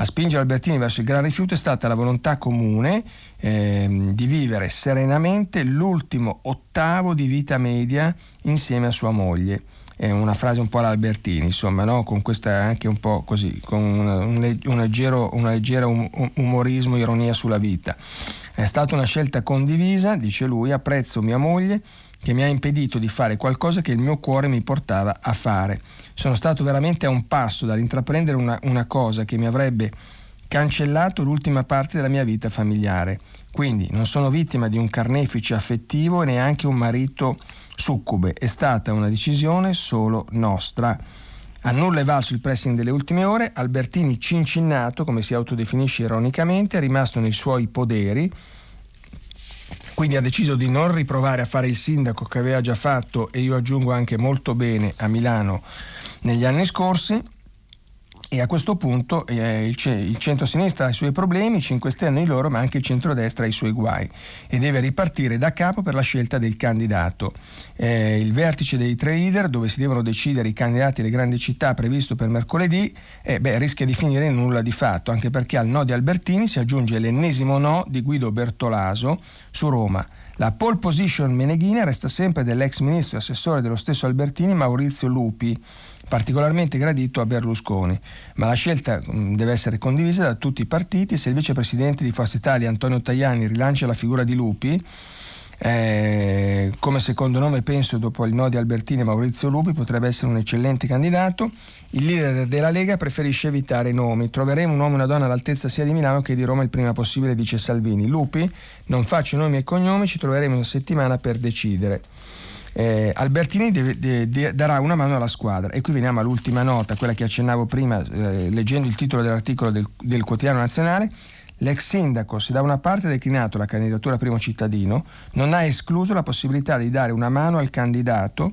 A spingere Albertini verso il gran rifiuto è stata la volontà comune eh, di vivere serenamente l'ultimo ottavo di vita media insieme a sua moglie. È una frase un po' all'Albertini, insomma, no? con questa anche un po' così, con una, un, un, leggero, un leggero umorismo, ironia sulla vita. È stata una scelta condivisa, dice lui, apprezzo mia moglie che mi ha impedito di fare qualcosa che il mio cuore mi portava a fare. Sono stato veramente a un passo dall'intraprendere una, una cosa che mi avrebbe cancellato l'ultima parte della mia vita familiare. Quindi non sono vittima di un carnefice affettivo e neanche un marito succube. È stata una decisione solo nostra. A nulla è valso il pressing delle ultime ore, Albertini cincinnato, come si autodefinisce ironicamente, è rimasto nei suoi poderi, quindi ha deciso di non riprovare a fare il sindaco che aveva già fatto e io aggiungo anche molto bene a Milano negli anni scorsi e a questo punto eh, il, il centro-sinistra ha i suoi problemi, i 5 Stelle i loro, ma anche il centro-destra ha i suoi guai e deve ripartire da capo per la scelta del candidato. Eh, il vertice dei tre leader, dove si devono decidere i candidati alle grandi città previsto per mercoledì, eh, beh, rischia di finire in nulla di fatto, anche perché al no di Albertini si aggiunge l'ennesimo no di Guido Bertolaso su Roma. La pole position meneghina resta sempre dell'ex ministro e assessore dello stesso Albertini Maurizio Lupi particolarmente gradito a Berlusconi, ma la scelta mm, deve essere condivisa da tutti i partiti. Se il vicepresidente di Forza Italia Antonio Tajani rilancia la figura di Lupi, eh, come secondo nome penso dopo il no di Albertini Maurizio Lupi potrebbe essere un eccellente candidato. Il leader della Lega preferisce evitare nomi. Troveremo un uomo e una donna all'altezza sia di Milano che di Roma il prima possibile, dice Salvini. Lupi, non faccio nomi e cognomi, ci troveremo una settimana per decidere eh, Albertini deve, de, de, darà una mano alla squadra. E qui veniamo all'ultima nota, quella che accennavo prima eh, leggendo il titolo dell'articolo del, del quotidiano nazionale. L'ex sindaco, se da una parte ha declinato la candidatura a primo cittadino, non ha escluso la possibilità di dare una mano al candidato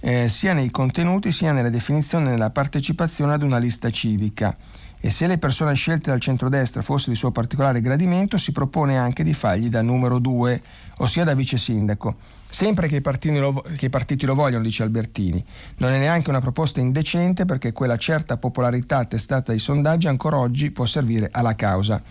eh, sia nei contenuti sia nella definizione e nella partecipazione ad una lista civica. E se le persone scelte dal centrodestra fossero di suo particolare gradimento, si propone anche di fargli da numero due, ossia da vice sindaco Sempre che i, lo, che i, partiti lo vogliono, dice Albertini. Non è neanche una proposta indecente perché quella certa popolarità testata dai sondaggi ancora oggi può servire alla causa.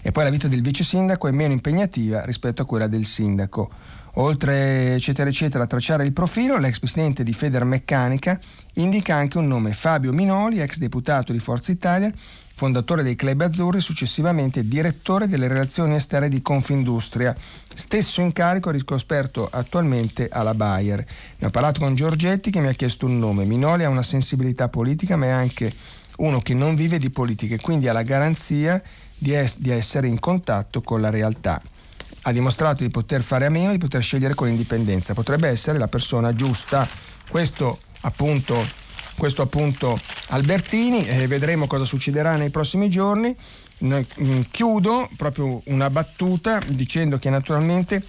E poi la vita del vice sindaco è meno impegnativa rispetto a quella del sindaco. Oltre eccetera eccetera a tracciare il profilo, l'ex presidente di Federmeccanica indica anche un nome Fabio Minoli, ex deputato di Forza Italia, fondatore dei Club Azzurri e successivamente direttore delle relazioni esterne di Confindustria, stesso incarico riscoperto attualmente alla Bayer. Ne ho parlato con Giorgetti che mi ha chiesto un nome. Minoli ha una sensibilità politica ma è anche uno che non vive di politica e quindi ha la garanzia di, es- di essere in contatto con la realtà. Ha dimostrato di poter fare a meno, di poter scegliere con indipendenza. Potrebbe essere la persona giusta. Questo appunto questo appunto Albertini e vedremo cosa succederà nei prossimi giorni. Mm, chiudo proprio una battuta dicendo che naturalmente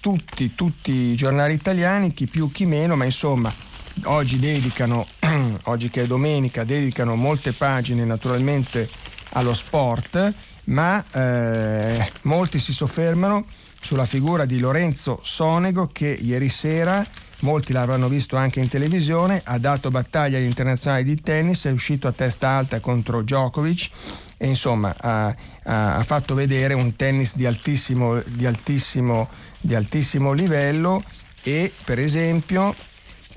tutti, tutti i giornali italiani, chi più chi meno, ma insomma oggi dedicano, <clears throat> oggi che è domenica, dedicano molte pagine naturalmente allo sport, ma eh, molti si soffermano sulla figura di Lorenzo Sonego che ieri sera molti l'avranno visto anche in televisione, ha dato battaglia agli internazionali di tennis, è uscito a testa alta contro Djokovic e insomma ha, ha fatto vedere un tennis di altissimo, di altissimo, di altissimo livello e per esempio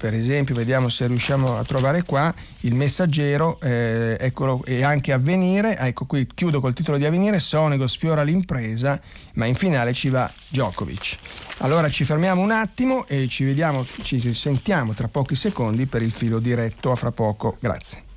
per esempio, vediamo se riusciamo a trovare qua il messaggero eh, eccolo, e anche avvenire, ecco qui chiudo col titolo di avvenire, Sonego sfiora l'impresa, ma in finale ci va Djokovic. Allora ci fermiamo un attimo e ci vediamo, ci sentiamo tra pochi secondi per il filo diretto a fra poco. Grazie.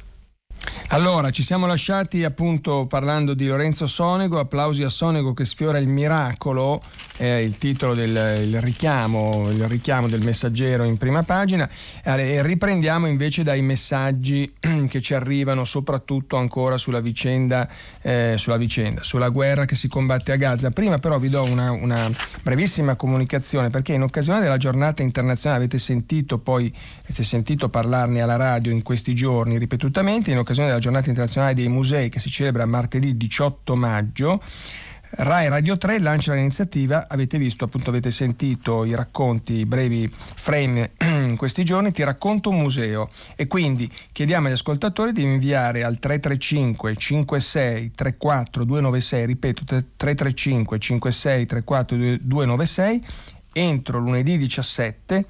Allora, ci siamo lasciati appunto parlando di Lorenzo Sonego, applausi a Sonego che sfiora il miracolo, è il titolo del il richiamo, il richiamo del messaggero in prima pagina e riprendiamo invece dai messaggi <clears throat> che ci arrivano soprattutto ancora sulla vicenda, eh, sulla vicenda, sulla guerra che si combatte a Gaza. Prima però vi do una, una brevissima comunicazione perché in occasione della giornata internazionale avete sentito poi, avete sentito parlarne alla radio in questi giorni ripetutamente, in occasione della giornata internazionale dei musei che si celebra martedì 18 maggio, Rai Radio 3 lancia l'iniziativa, avete visto, appunto avete sentito i racconti, i brevi frame <clears throat> in questi giorni, ti racconto un museo. E quindi chiediamo agli ascoltatori di inviare al 335 56 34 296, ripeto 335 56 34 296 entro lunedì 17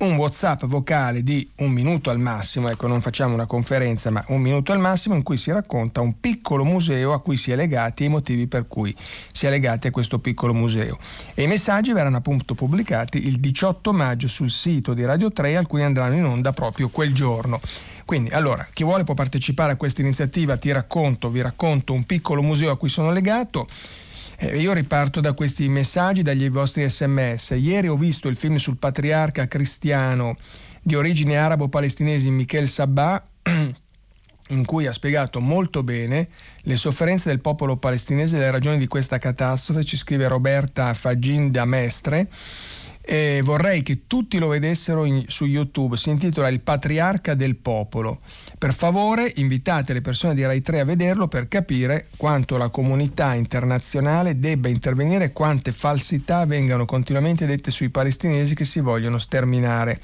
un WhatsApp vocale di un minuto al massimo, ecco non facciamo una conferenza ma un minuto al massimo in cui si racconta un piccolo museo a cui si è legati e i motivi per cui si è legati a questo piccolo museo. E i messaggi verranno appunto pubblicati il 18 maggio sul sito di Radio 3, alcuni andranno in onda proprio quel giorno. Quindi, allora, chi vuole può partecipare a questa iniziativa, ti racconto, vi racconto un piccolo museo a cui sono legato. Eh, io riparto da questi messaggi, dagli vostri sms. Ieri ho visto il film sul patriarca cristiano di origine arabo-palestinesi Michel Sabah <clears throat> in cui ha spiegato molto bene le sofferenze del popolo palestinese e le ragioni di questa catastrofe, ci scrive Roberta Fagin da Mestre e vorrei che tutti lo vedessero in, su YouTube. Si intitola Il patriarca del popolo. Per favore, invitate le persone di Rai 3 a vederlo per capire quanto la comunità internazionale debba intervenire e quante falsità vengano continuamente dette sui palestinesi che si vogliono sterminare.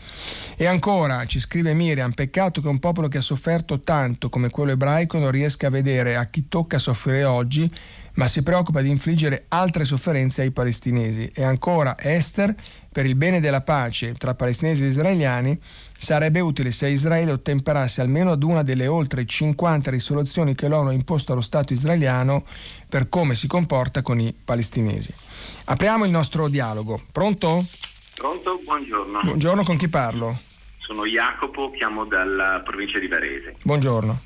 E ancora, ci scrive Miriam, peccato che un popolo che ha sofferto tanto come quello ebraico non riesca a vedere a chi tocca soffrire oggi ma si preoccupa di infliggere altre sofferenze ai palestinesi. E ancora Esther, per il bene della pace tra palestinesi e israeliani, sarebbe utile se Israele ottemperasse almeno ad una delle oltre 50 risoluzioni che l'ONU ha imposto allo Stato israeliano per come si comporta con i palestinesi. Apriamo il nostro dialogo. Pronto? Pronto, buongiorno. Buongiorno, con chi parlo? Sono Jacopo, chiamo dalla provincia di Varese. Buongiorno.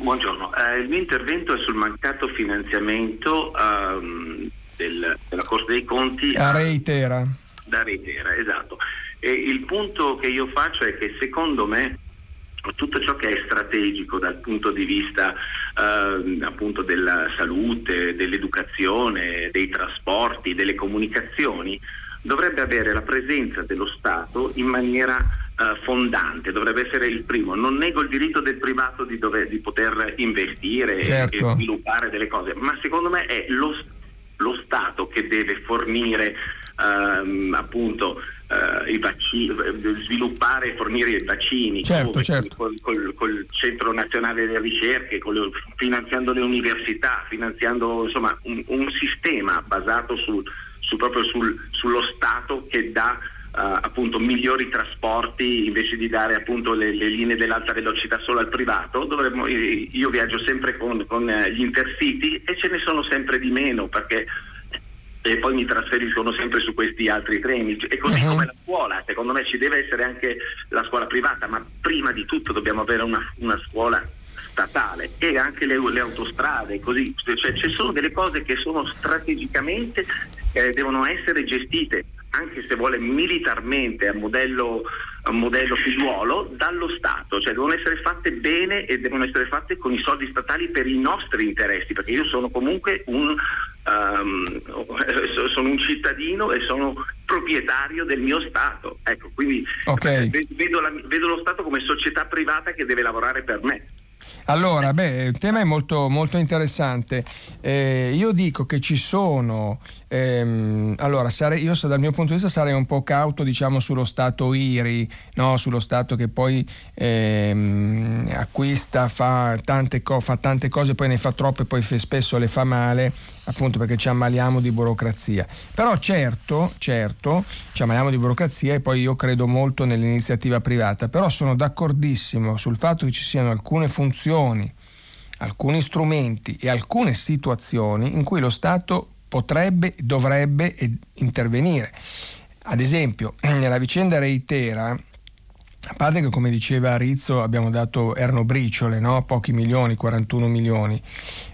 Buongiorno, eh, il mio intervento è sul mancato finanziamento ehm, del, della Corte dei Conti a Reitera. Da Reitera, esatto. E il punto che io faccio è che secondo me tutto ciò che è strategico dal punto di vista eh, appunto della salute, dell'educazione, dei trasporti, delle comunicazioni, dovrebbe avere la presenza dello Stato in maniera fondante, dovrebbe essere il primo. Non nego il diritto del privato di, dover, di poter investire certo. e, sviluppare delle cose, ma secondo me è lo, lo Stato che deve fornire um, appunto uh, i vaccini, sviluppare e fornire i vaccini certo, come, certo. Col, col, col, Centro Nazionale delle Ricerche, le, finanziando le università, finanziando insomma un, un sistema basato sul, su, proprio sul, sullo Stato che dà appunto migliori trasporti invece di dare appunto le, le, linee dell'alta velocità solo al privato dovremmo, io viaggio sempre con, con eh, gli intercity e ce ne sono sempre di meno perché e poi mi trasferiscono sempre su questi altri treni e così uh-huh. come la scuola secondo me ci deve essere anche la scuola privata ma prima di tutto dobbiamo avere una, una scuola statale e anche le, le autostrade così cioè, ci sono delle cose che sono strategicamente eh, devono essere gestite anche se vuole militarmente a modello, a modello figliuolo, dallo Stato, cioè devono essere fatte bene e devono essere fatte con i soldi statali per i nostri interessi, perché io sono comunque un, um, <laughs> sono un cittadino e sono proprietario del mio Stato. Ecco, quindi okay. vedo, la, vedo lo Stato come società privata che deve lavorare per me. Allora, beh, il tema è molto, molto interessante. Eh, io dico che ci sono, ehm, allora sarei, io dal mio punto di vista sarei un po' cauto diciamo, sullo Stato IRI, no? sullo Stato che poi ehm, acquista, fa tante, co- fa tante cose, poi ne fa troppe, poi spesso le fa male appunto perché ci ammaliamo di burocrazia. Però certo, certo, ci ammaliamo di burocrazia e poi io credo molto nell'iniziativa privata, però sono d'accordissimo sul fatto che ci siano alcune funzioni, alcuni strumenti e alcune situazioni in cui lo Stato potrebbe, dovrebbe intervenire. Ad esempio, <clears throat> nella vicenda Reitera, a parte che come diceva Rizzo abbiamo dato, erano briciole, no? pochi milioni, 41 milioni,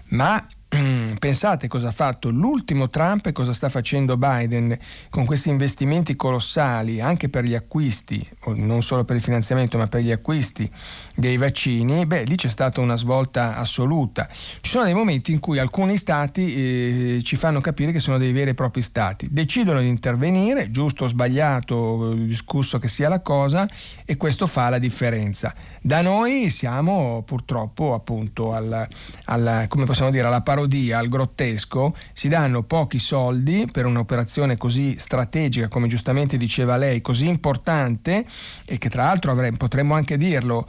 ma <clears throat> pensate cosa ha fatto l'ultimo Trump e cosa sta facendo Biden con questi investimenti colossali anche per gli acquisti, non solo per il finanziamento ma per gli acquisti dei vaccini, beh lì c'è stata una svolta assoluta. Ci sono dei momenti in cui alcuni stati eh, ci fanno capire che sono dei veri e propri stati, decidono di intervenire, giusto o sbagliato, discusso che sia la cosa, e questo fa la differenza. Da noi siamo purtroppo appunto al, al, dire, alla parodia, al grottesco, si danno pochi soldi per un'operazione così strategica, come giustamente diceva lei, così importante e che tra l'altro avrei, potremmo anche dirlo,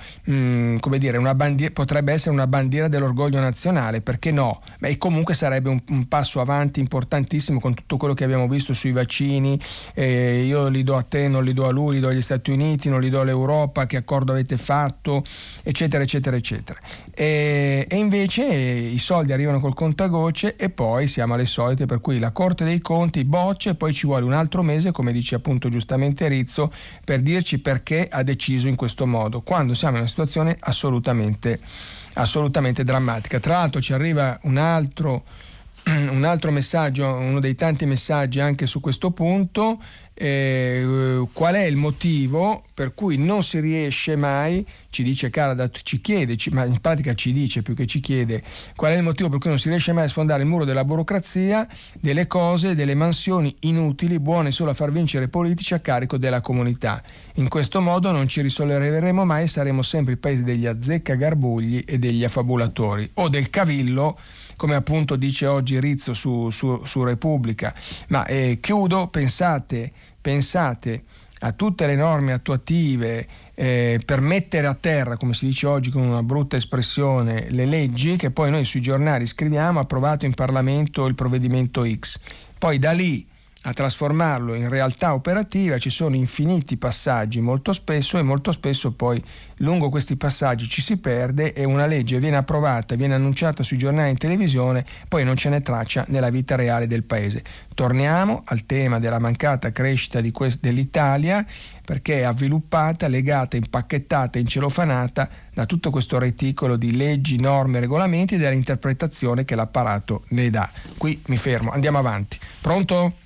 come dire, bandiera, potrebbe essere una bandiera dell'orgoglio nazionale, perché no? Beh, comunque sarebbe un, un, passo avanti importantissimo con tutto quello che abbiamo visto sui vaccini, eh, io li do a te, non li do a lui, li do agli Stati Uniti, non li do all'Europa, che accordo avete fatto, eccetera, eccetera, eccetera. E, e invece i soldi arrivano col contagocce e poi siamo alle solite, per cui la Corte dei Conti boccia e poi ci vuole un altro mese, come dice appunto giustamente Rizzo, per dirci perché ha deciso in questo modo, quando siamo in una situazione assolutamente, assolutamente drammatica. Tra l'altro ci arriva un altro, <clears throat> un altro messaggio, uno dei tanti messaggi anche su questo punto, eh, qual è il motivo per cui non si riesce mai, ci dice Caradat, ci chiede, ci, ma in pratica ci dice più che ci chiede, qual è il motivo per cui non si riesce mai a sfondare il muro della burocrazia, delle cose, delle mansioni inutili, buone solo a far vincere politici a carico della comunità. In questo modo non ci risolleveremo mai e saremo sempre il paese degli azzeccagarbugli e degli affabulatori o del cavillo come appunto dice oggi Rizzo su, su, su Repubblica. Ma eh, chiudo, pensate, pensate a tutte le norme attuative eh, per mettere a terra, come si dice oggi con una brutta espressione, le leggi che poi noi sui giornali scriviamo approvato in Parlamento il provvedimento X. Poi da lì a trasformarlo in realtà operativa ci sono infiniti passaggi molto spesso e molto spesso poi lungo questi passaggi ci si perde e una legge viene approvata, viene annunciata sui giornali in televisione, poi non ce n'è traccia nella vita reale del paese. Torniamo al tema della mancata crescita quest- dell'Italia perché è avviluppata, legata, impacchettata, incelofanata da tutto questo reticolo di leggi, norme, regolamenti e dell'interpretazione che l'apparato ne dà. Qui mi fermo, andiamo avanti. Pronto?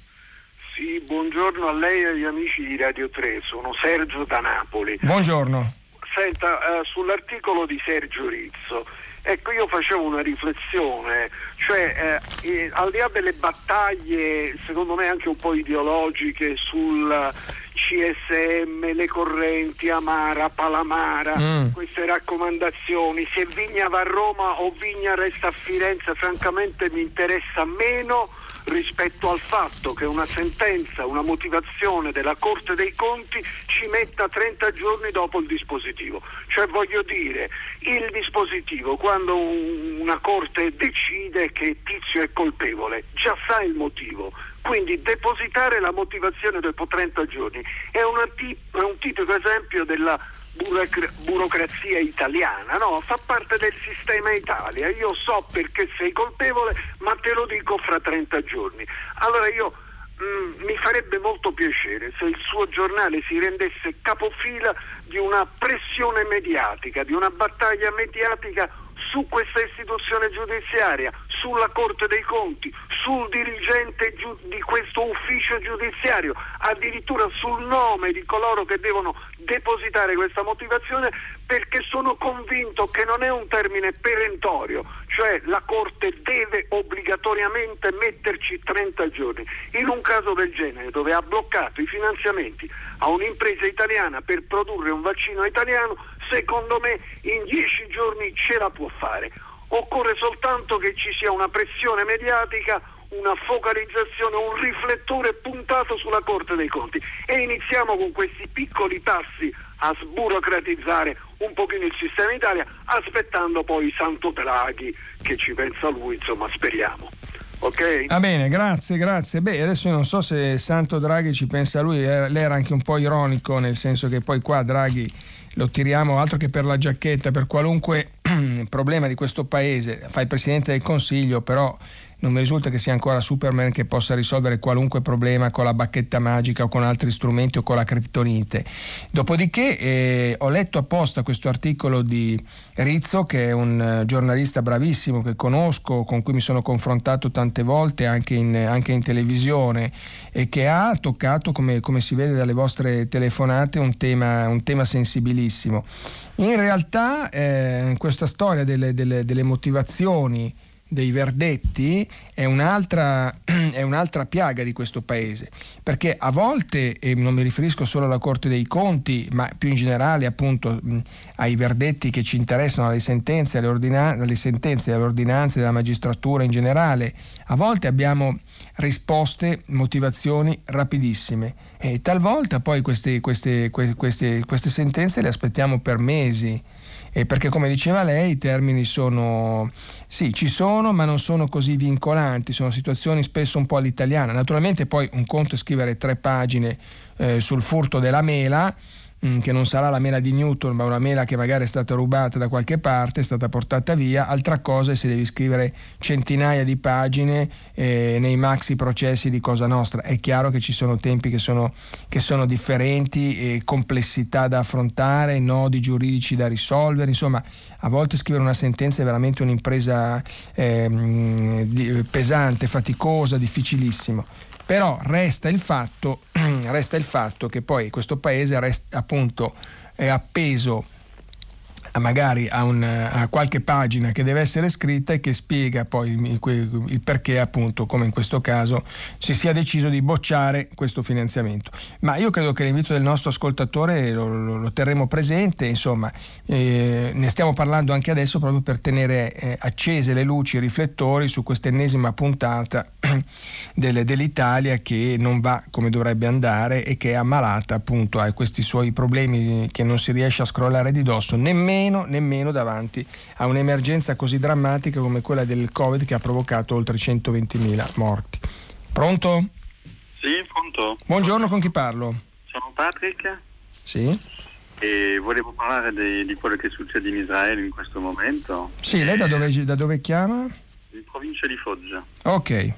Sì, buongiorno a lei e agli amici di Radio 3, sono Sergio da Napoli. Buongiorno. Senta, eh, sull'articolo di Sergio Rizzo, ecco io facevo una riflessione, cioè eh, al di là delle battaglie, secondo me anche un po' ideologiche sul CSM, le correnti, Amara, Palamara, mm. queste raccomandazioni, se Vigna va a Roma o Vigna resta a Firenze, francamente mi interessa meno rispetto al fatto che una sentenza, una motivazione della Corte dei Conti ci metta 30 giorni dopo il dispositivo. Cioè voglio dire, il dispositivo quando una Corte decide che Tizio è colpevole, già sa il motivo. Quindi depositare la motivazione dopo 30 giorni è, tip- è un tipico esempio della burocrazia italiana, no? Fa parte del sistema Italia. Io so perché sei colpevole, ma te lo dico fra 30 giorni. Allora io mh, mm, mi farebbe molto piacere se il suo giornale si rendesse capofila di una pressione mediatica, di una battaglia mediatica su questa istituzione giudiziaria, sulla Corte dei Conti, sul dirigente di questo ufficio giudiziario, addirittura sul nome di coloro che devono depositare questa motivazione perché sono convinto che non è un termine perentorio, cioè la Corte deve obbligatoriamente metterci 30 giorni. In un caso del genere, dove ha bloccato i finanziamenti a un'impresa italiana per produrre un vaccino italiano, secondo me in 10 giorni ce la può fare. Occorre soltanto che ci sia una pressione mediatica, una focalizzazione, un riflettore puntato sulla Corte dei Conti e iniziamo con questi piccoli passi a sburocratizzare un pochino il sistema Italia, aspettando poi Santo Draghi che ci pensa lui, insomma speriamo. Ok? Va bene, grazie, grazie. Beh, adesso non so se Santo Draghi ci pensa lui, lei era anche un po' ironico, nel senso che poi qua Draghi lo tiriamo altro che per la giacchetta, per qualunque <clears throat> problema di questo paese, fa il Presidente del Consiglio, però non mi risulta che sia ancora Superman che possa risolvere qualunque problema con la bacchetta magica o con altri strumenti o con la criptonite. Dopodiché eh, ho letto apposta questo articolo di Rizzo, che è un eh, giornalista bravissimo che conosco, con cui mi sono confrontato tante volte anche in, anche in televisione e che ha toccato, come, come, si vede dalle vostre telefonate, un tema, un tema sensibilissimo. In realtà eh, questa storia delle, delle, delle motivazioni dei verdetti è un'altra, <clears throat> è un'altra, piaga di questo paese, perché a volte, e non mi riferisco solo alla Corte dei Conti, ma più in generale appunto ai verdetti che ci interessano, alle sentenze, alle, ordina- alle sentenze, alle ordinanze della magistratura in generale, a volte abbiamo risposte, motivazioni rapidissime. E talvolta poi queste, queste, queste, queste sentenze le aspettiamo per mesi eh, perché come diceva lei i termini sono, sì, ci sono ma non sono così vincolanti, sono situazioni spesso un po' all'italiana. Naturalmente poi un conto è scrivere tre pagine eh, sul furto della mela, Mm, che non sarà la mela di Newton, ma una mela che magari è stata rubata da qualche parte, è stata portata via. Altra cosa è se devi scrivere centinaia di pagine eh, nei maxi processi di Cosa Nostra. È chiaro che ci sono tempi che sono, che sono differenti, eh, complessità da affrontare, nodi giuridici da risolvere. Insomma, a volte scrivere una sentenza è veramente un'impresa eh, pesante, faticosa, difficilissimo. Però resta il fatto, resta il fatto che poi questo paese resta, appunto, è appeso magari a, un, a, qualche pagina che deve essere scritta e che spiega poi il, perché appunto come in questo caso si sia deciso di bocciare questo finanziamento. Ma io credo che l'invito del nostro ascoltatore lo, lo, lo terremo presente insomma eh, ne stiamo parlando anche adesso proprio per tenere eh, accese le luci e i riflettori su questa ennesima puntata <clears throat> del, dell'Italia che non va come dovrebbe andare e che è ammalata appunto ha questi suoi problemi che non si riesce a scrollare di dosso nemmeno nemmeno, nemmeno davanti a un'emergenza così drammatica come quella del Covid che ha provocato oltre 120.000 morti. Pronto? Sì, pronto. Buongiorno, con chi parlo? Sono Patrick. Sì. E volevo parlare di, di quello che succede in Israele in questo momento. Sì, lei da dove, da dove chiama? In provincia di Foggia. Ok.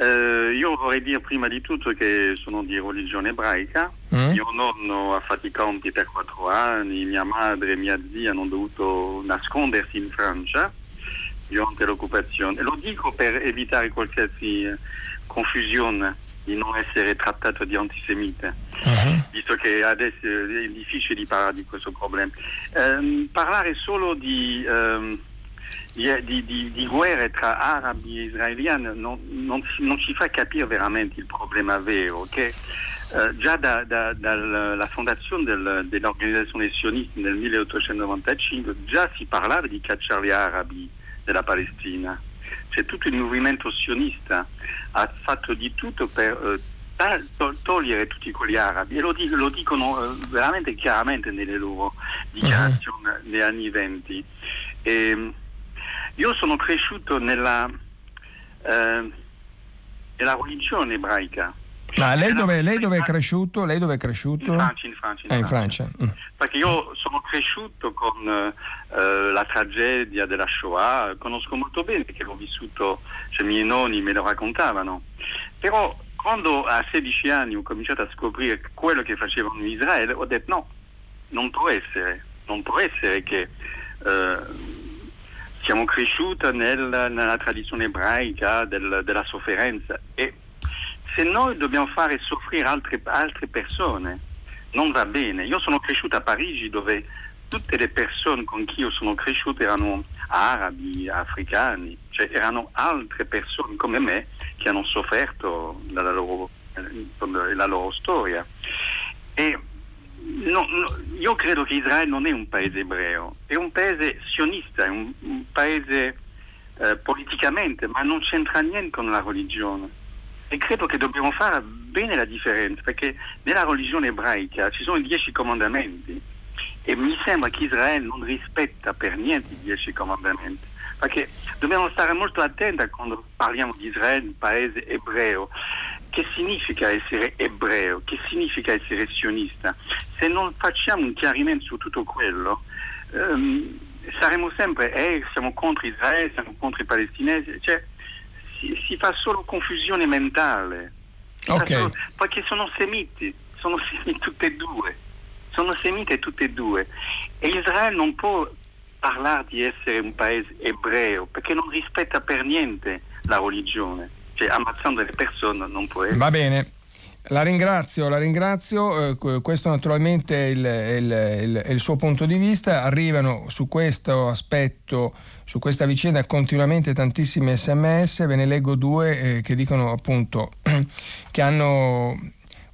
Eh, io vorrei dire prima di tutto che sono di religione ebraica. Mm. Mio nonno ha conti per quattro anni, mia madre e mia zia hanno dovuto nascondersi in Francia durante l'occupazione. Lo dico per evitare qualsiasi eh, confusione di non essere trattato di antisemite, uh-huh. visto che adesso è difficile di parlare di questo problema. Eh, parlare solo di... Eh, di, di, di, guerre tra arabi e israeliani non, non, non, ci fa capire veramente il problema vero, che eh, già da, da, dalla fondazione del, dell'organizzazione sionista nel 1895 già si parlava di cacciare gli arabi della Palestina. Cioè tutto il movimento sionista ha fatto di tutto per eh, togliere tutti quegli arabi e lo, lo dicono eh, veramente chiaramente nelle loro dichiarazioni uh-huh. negli anni venti. E, io sono cresciuto nella, eh, nella religione ebraica. Ma lei dove, lei dove, è cresciuto? Lei dove è cresciuto? In Francia. In Francia, in ah, in Francia. Francia. Mm. Perché io sono cresciuto con eh, la tragedia della Shoah, conosco molto bene perché l'ho vissuto, cioè i miei nonni me lo raccontavano. Però quando a 16 anni ho cominciato a scoprire quello che facevano in Israele, ho detto no, non può essere, non può essere che... Eh, siamo cresciuti nel, nella tradizione ebraica del, della sofferenza e se noi dobbiamo fare soffrire altre, altre persone non va bene. Io sono cresciuto a Parigi dove tutte le persone con cui io sono cresciuto erano arabi, africani, cioè erano altre persone come me che hanno sofferto dalla loro, la loro storia. E No, no, io credo che Israele non è un paese ebreo, è un paese sionista, è un, un paese eh, politicamente, ma non c'entra niente con la religione. E credo che dobbiamo fare bene la differenza, perché nella religione ebraica ci sono i dieci comandamenti e mi sembra che Israele non rispetta per niente i dieci comandamenti, perché dobbiamo stare molto attenti quando parliamo di Israele, un paese ebreo che significa essere ebreo, che significa essere sionista. Se non facciamo un chiarimento su tutto quello, ehm, saremo sempre, eh, siamo contro Israele, siamo contro i palestinesi, cioè si, si fa solo confusione mentale. Okay. Solo, perché sono semiti, sono semiti tutte e due, sono semite tutte e due. E Israele non può parlare di essere un paese ebreo perché non rispetta per niente la religione cioè, ammazzando le persone non può essere. Va bene. La ringrazio, la ringrazio. Eh, questo naturalmente è il, il, il, il, suo punto di vista. Arrivano su questo aspetto, su questa vicenda continuamente tantissimi sms, ve ne leggo due eh, che dicono appunto <clears throat> che hanno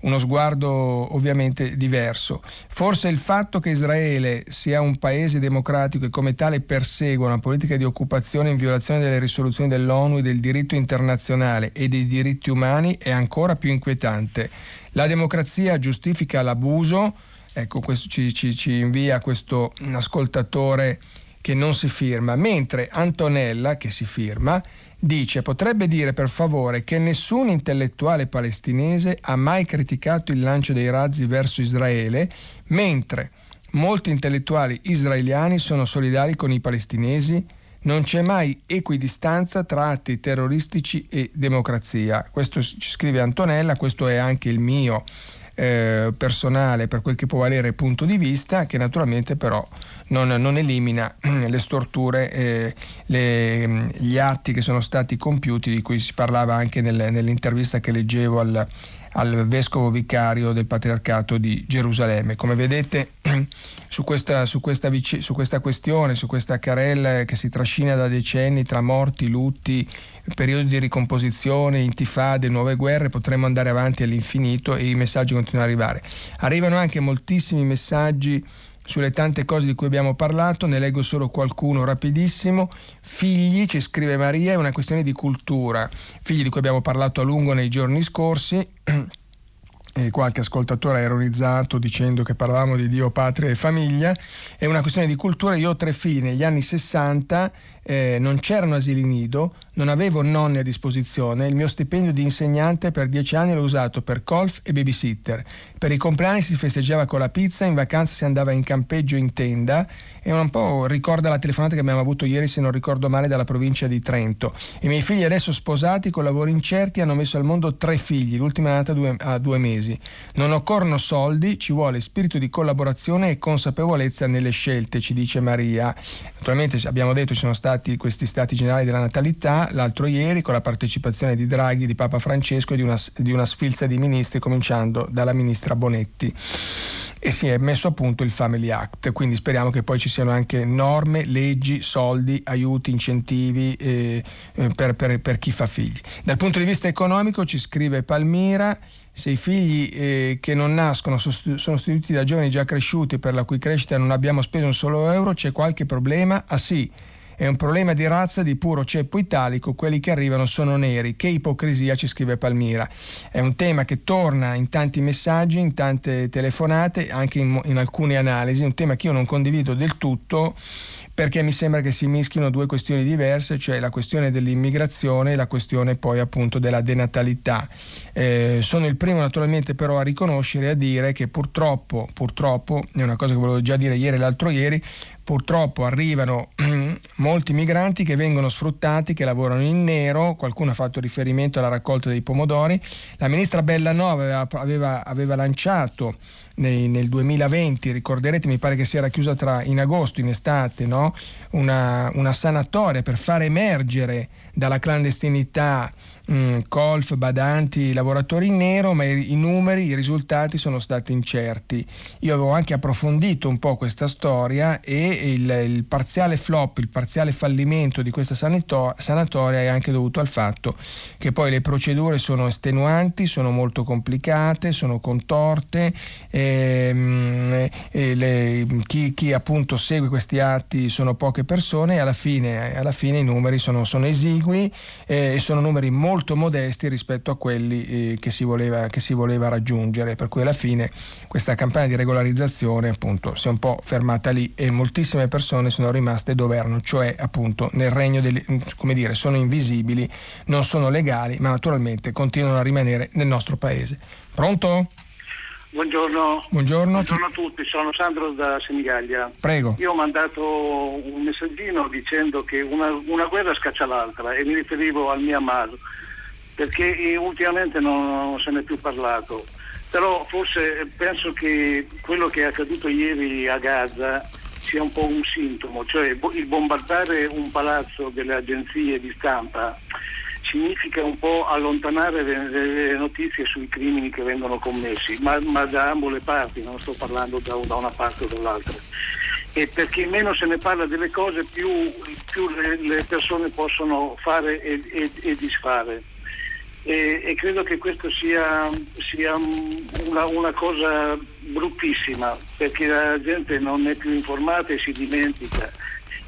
uno sguardo ovviamente diverso. Forse il fatto che Israele sia un paese democratico e come tale persegua una politica di occupazione in violazione delle risoluzioni dell'ONU e del diritto internazionale e dei diritti umani è ancora più inquietante. La democrazia giustifica l'abuso, ecco questo ci, ci, ci invia questo ascoltatore che non si firma, mentre Antonella, che si firma, dice potrebbe dire per favore che nessun intellettuale palestinese ha mai criticato il lancio dei razzi verso Israele, mentre molti intellettuali israeliani sono solidari con i palestinesi? Non c'è mai equidistanza tra atti terroristici e democrazia. Questo ci scrive Antonella, questo è anche il mio eh, personale per quel che può valere punto di vista, che naturalmente però non, non elimina le storture, eh, le, gli atti che sono stati compiuti, di cui si parlava anche nel, nell'intervista che leggevo al, al vescovo vicario del patriarcato di Gerusalemme. Come vedete <clears throat> su questa, su, questa, su questa, questione, su questa carella che si trascina da decenni tra morti, lutti, periodi di ricomposizione, intifade, nuove guerre, potremmo andare avanti all'infinito e i messaggi continuano ad arrivare. Arrivano anche moltissimi messaggi sulle tante cose di cui abbiamo parlato, ne leggo solo qualcuno rapidissimo. Figli, ci scrive Maria, è una questione di cultura. Figli di cui abbiamo parlato a lungo nei giorni scorsi. <clears throat> E qualche ascoltatore ha ironizzato dicendo che parlavamo di Dio, patria e famiglia, è una questione di cultura. Io ho tre figli negli anni 60 eh, non c'erano asili nido, non avevo nonni a disposizione, il mio stipendio di insegnante per dieci anni l'ho usato per golf e babysitter. Per i compleanni si festeggiava con la pizza, in vacanza si andava in campeggio in tenda e un po' ricorda la telefonata che abbiamo avuto ieri, se non ricordo male, dalla provincia di Trento. I miei figli adesso sposati con lavori incerti hanno messo al mondo tre figli, l'ultima è nata due, a due mesi. Non occorrono soldi, ci vuole spirito di collaborazione e consapevolezza nelle scelte, ci dice Maria. Naturalmente abbiamo detto ci sono stati stati questi stati generali della natalità l'altro ieri con la partecipazione di Draghi, di Papa Francesco e di una, di una sfilza di ministri cominciando dalla ministra Bonetti e si è messo a punto il Family Act, quindi speriamo che poi ci siano anche norme, leggi, soldi, aiuti, incentivi eh, eh per, per, per, chi fa figli. Dal punto di vista economico ci scrive Palmira, se i figli eh, che non nascono sono sostituiti da giovani già cresciuti per la cui crescita non abbiamo speso un solo euro, c'è qualche problema? Ah sì, è un problema di razza di puro ceppo italico, quelli che arrivano sono neri. Che ipocrisia, ci scrive Palmira. È un tema che torna in tanti messaggi, in tante telefonate, anche in, in alcune analisi, un tema che io non condivido del tutto perché mi sembra che si mischino due questioni diverse, cioè la questione dell'immigrazione e la questione poi appunto della denatalità. Eh, sono il primo naturalmente però a riconoscere e a dire che purtroppo, purtroppo, è una cosa che volevo già dire ieri e l'altro ieri, purtroppo arrivano molti migranti che vengono sfruttati, che lavorano in nero, qualcuno ha fatto riferimento alla raccolta dei pomodori, la ministra Bellanova aveva, aveva, aveva lanciato nei, nel 2020, ricorderete, mi pare che si era chiusa tra, in agosto, in estate, no? una, una sanatoria per far emergere dalla clandestinità mm, colf, badanti, lavoratori in nero, ma i, i, numeri, i risultati sono stati incerti. Io avevo anche approfondito un po' questa storia e il, il parziale flop, il parziale fallimento di questa sanito- sanatoria è anche dovuto al fatto che poi le procedure sono estenuanti, sono molto complicate, sono contorte, ehm, le, chi, chi, appunto segue questi atti sono poche persone e alla fine, alla fine i numeri sono, sono esigui eh, e sono numeri molto molto modesti rispetto a quelli eh, che, si voleva, che, si voleva, raggiungere, per cui alla fine questa campagna di regolarizzazione appunto si è un po' fermata lì e moltissime persone sono rimaste dove erano, cioè appunto nel regno delle, come dire, sono invisibili, non sono legali, ma naturalmente continuano a rimanere nel nostro paese. Pronto? Buongiorno. Buongiorno. Buongiorno. a tutti, sono Sandro da Senigallia. Prego. Io ho mandato un messaggino dicendo che una, una guerra scaccia l'altra e mi riferivo al Myanmar perché ultimamente non, se ne è più parlato. Però forse penso che quello che è accaduto ieri a Gaza sia un po' un sintomo, cioè il bombardare un palazzo delle agenzie di stampa significa un po' allontanare le, le, notizie sui crimini che vengono commessi, ma, ma da ambo le parti, non sto parlando da, da, una parte o dall'altra. E perché meno se ne parla delle cose più, più le, le, persone possono fare e, e, e disfare. E, e, credo che questo sia, sia una, una, cosa bruttissima perché la gente non è più informata e si dimentica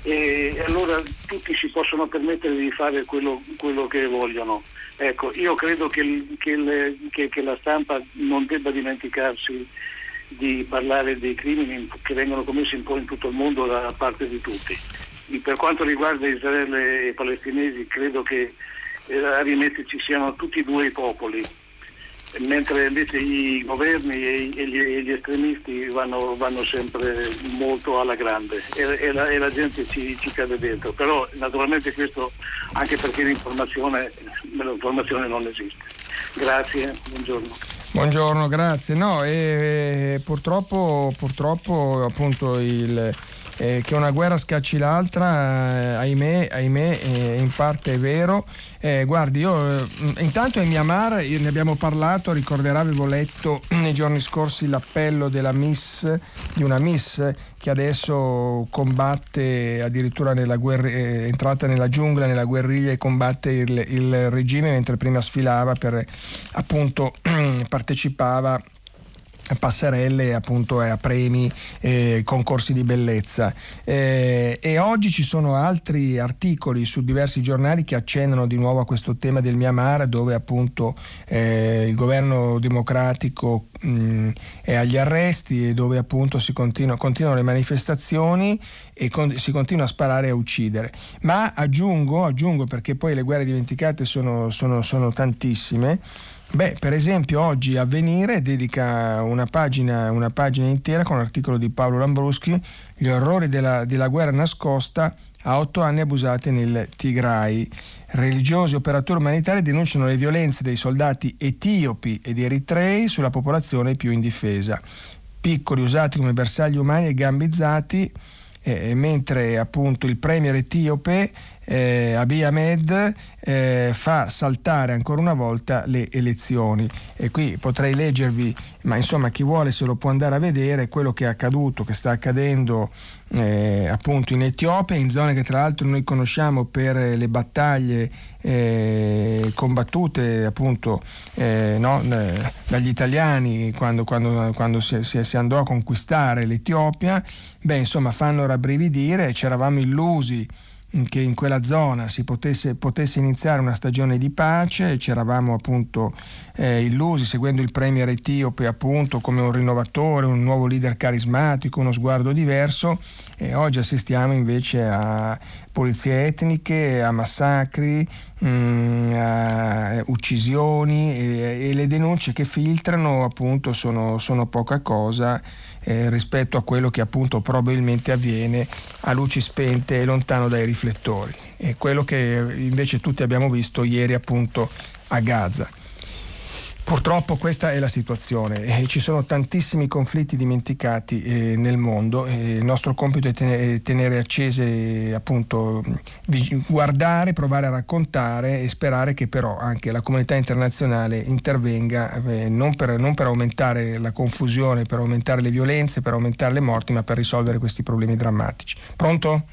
e allora tutti si possono permettere di fare quello, quello che vogliono. Ecco, io credo che, che, le, che, che, la stampa non debba dimenticarsi di parlare dei crimini che vengono commessi un po' in tutto il mondo da parte di tutti. Per quanto riguarda Israele e i palestinesi, credo che eh, a rimetterci siano tutti e due i popoli mentre invece i governi e gli, e gli estremisti vanno, vanno, sempre molto alla grande e, e, la, e la, gente ci, ci, cade dentro. Però naturalmente questo anche perché l'informazione, l'informazione non esiste. Grazie, buongiorno. Buongiorno, grazie. No, e, purtroppo, purtroppo appunto il eh, che una guerra scacci l'altra, eh, ahimè, ahimè eh, in parte è vero. Eh, guardi, io eh, intanto in Myanmar ne abbiamo parlato, ricorderà, avevo letto nei giorni scorsi l'appello della Miss, di una Miss che adesso combatte addirittura nella guerra, è entrata nella giungla, nella guerriglia e combatte il, il regime mentre prima sfilava per appunto <clears throat> partecipava passerelle appunto a premi, eh, concorsi di bellezza. Eh, e oggi ci sono altri articoli su diversi giornali che accendono di nuovo a questo tema del Myanmar dove appunto eh, il governo democratico mh, è agli arresti e dove appunto si continua, continuano le manifestazioni e con, si continua a sparare e a uccidere. Ma aggiungo, aggiungo perché poi le guerre dimenticate sono, sono, sono tantissime, Beh, per esempio oggi Avvenire dedica una pagina, una pagina intera con l'articolo di Paolo Lambruschi, gli orrori della, della guerra nascosta a otto anni abusati nel Tigray. Religiosi operatori umanitari denunciano le violenze dei soldati etiopi ed eritrei sulla popolazione più indifesa. Piccoli usati come bersagli umani e gambizzati, eh, mentre appunto il premier etiope eh, Abiy Ahmed eh, fa saltare ancora una volta le elezioni. E qui potrei leggervi, ma insomma chi vuole se lo può andare a vedere, quello che è accaduto, che sta accadendo eh, appunto in Etiopia, in zone che tra l'altro noi conosciamo per le battaglie eh, combattute appunto eh, no, dagli italiani quando, quando, quando si, si, si, andò a conquistare l'Etiopia, beh insomma fanno rabbrividire, ci eravamo illusi che in quella zona si potesse, potesse, iniziare una stagione di pace, ci eravamo appunto eh, illusi seguendo il premier etiope appunto come un rinnovatore, un nuovo leader carismatico, uno sguardo diverso. E oggi assistiamo invece a pulizie etniche, a massacri, mh, mm, a uccisioni e, e, le denunce che filtrano appunto sono, sono poca cosa eh, rispetto a quello che appunto probabilmente avviene a luci spente e lontano dai riflettori. È quello che invece tutti abbiamo visto ieri appunto a Gaza. Purtroppo questa è la situazione e ci sono tantissimi conflitti dimenticati eh, nel mondo e il nostro compito è tenere, tenere accese, appunto, guardare, provare a raccontare e sperare che però anche la comunità internazionale intervenga eh, non, per, non per aumentare la confusione, per aumentare le violenze, per aumentare le morti, ma per risolvere questi problemi drammatici. Pronto?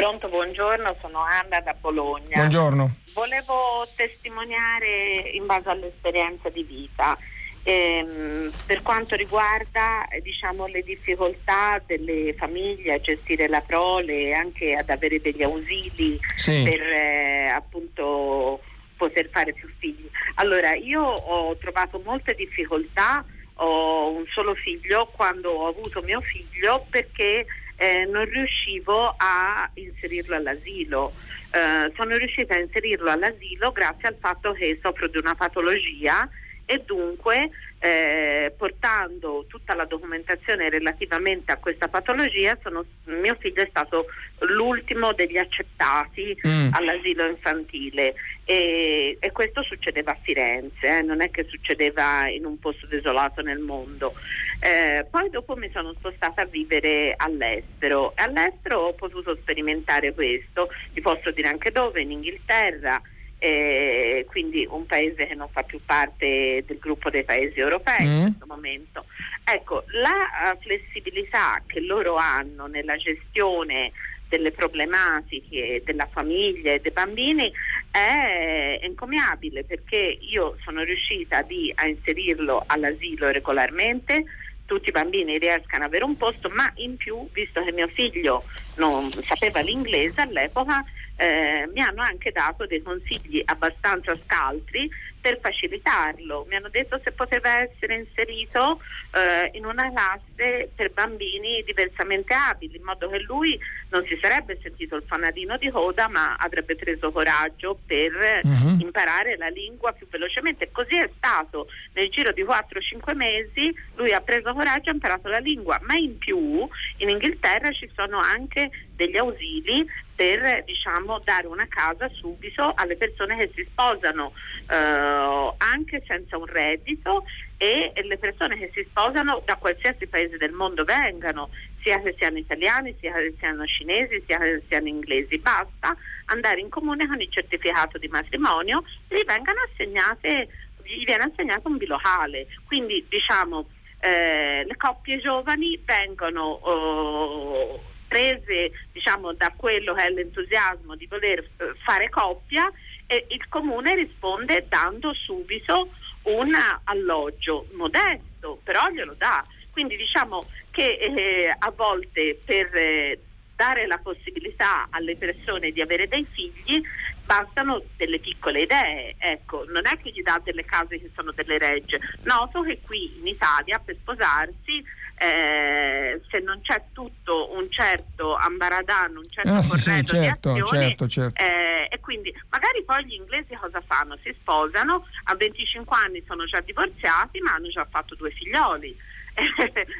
Pronto, buongiorno, sono Anna da Bologna. Buongiorno. Volevo testimoniare in base all'esperienza di vita. Ehm, per quanto riguarda diciamo, le difficoltà delle famiglie a gestire la prole e anche ad avere degli ausili sì. per eh, appunto poter fare più figli. Allora, io ho trovato molte difficoltà, ho un solo figlio quando ho avuto mio figlio perché eh, non riuscivo a inserirlo all'asilo. Eh, sono riuscita a inserirlo all'asilo grazie al fatto che soffro di una patologia e dunque eh, portando tutta la documentazione relativamente a questa patologia sono, mio figlio è stato l'ultimo degli accettati mm. all'asilo infantile e, e, questo succedeva a Firenze, eh, non è che succedeva in un posto desolato nel mondo. Eh, poi dopo mi sono spostata a vivere all'estero e all'estero ho potuto sperimentare questo, vi posso dire anche dove, in Inghilterra eh, quindi un paese che non fa più parte del gruppo dei paesi europei mm. in questo momento. Ecco, la uh, flessibilità che loro hanno nella gestione delle problematiche della famiglia e dei bambini è encomiabile perché io sono riuscita di, a inserirlo all'asilo regolarmente tutti i bambini riescano ad avere un posto, ma in più, visto che mio figlio non sapeva l'inglese all'epoca, eh, mi hanno anche dato dei consigli abbastanza scaltri per facilitarlo. Mi hanno detto se poteva essere inserito eh, in una classe per bambini diversamente abili, in modo che lui non si sarebbe sentito il fanalino di coda, ma avrebbe preso coraggio per uh-huh. imparare la lingua più velocemente. Così è stato. Nel giro di 4-5 mesi lui ha preso coraggio e ha imparato la lingua, ma in più in Inghilterra ci sono anche degli ausili per diciamo, dare una casa subito alle persone che si sposano eh, anche senza un reddito e le persone che si sposano da qualsiasi paese del mondo vengano, sia che siano italiani, sia che siano cinesi, sia che siano inglesi. Basta andare in comune con il certificato di matrimonio e gli, assegnate, gli viene assegnato un bilocale. Quindi diciamo eh, le coppie giovani vengono... Oh, prese diciamo, da quello che è l'entusiasmo di voler eh, fare coppia e il comune risponde dando subito un alloggio modesto, però glielo dà. Quindi diciamo che eh, a volte per eh, dare la possibilità alle persone di avere dei figli bastano delle piccole idee, ecco, non è che gli dà delle case che sono delle regge. Noto che qui in Italia per sposarsi eh, se non c'è tutto un certo ambaradan, un certo ah, sì, sì, certo, azioni, certo, certo. Eh, e quindi magari poi gli inglesi cosa fanno? Si sposano, a 25 anni sono già divorziati ma hanno già fatto due figlioli <laughs>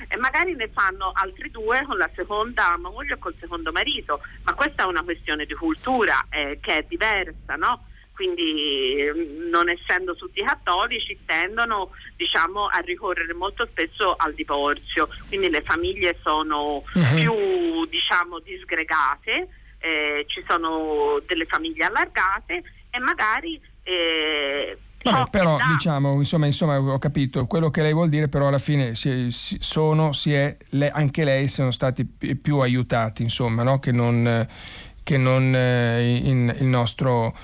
e magari ne fanno altri due con la seconda moglie o col secondo marito, ma questa è una questione di cultura eh, che è diversa, no? Quindi mm, non essendo tutti cattolici tendono diciamo, a ricorrere molto spesso al divorzio, quindi le famiglie sono uh-huh. più diciamo, disgregate, eh, ci sono delle famiglie allargate e magari eh, Vabbè, però diciamo, insomma, insomma, ho capito quello che lei vuol dire, però alla fine si, si, sono, si è, le, anche lei sono stati più aiutati, insomma, no? che non, che non eh, in, il nostro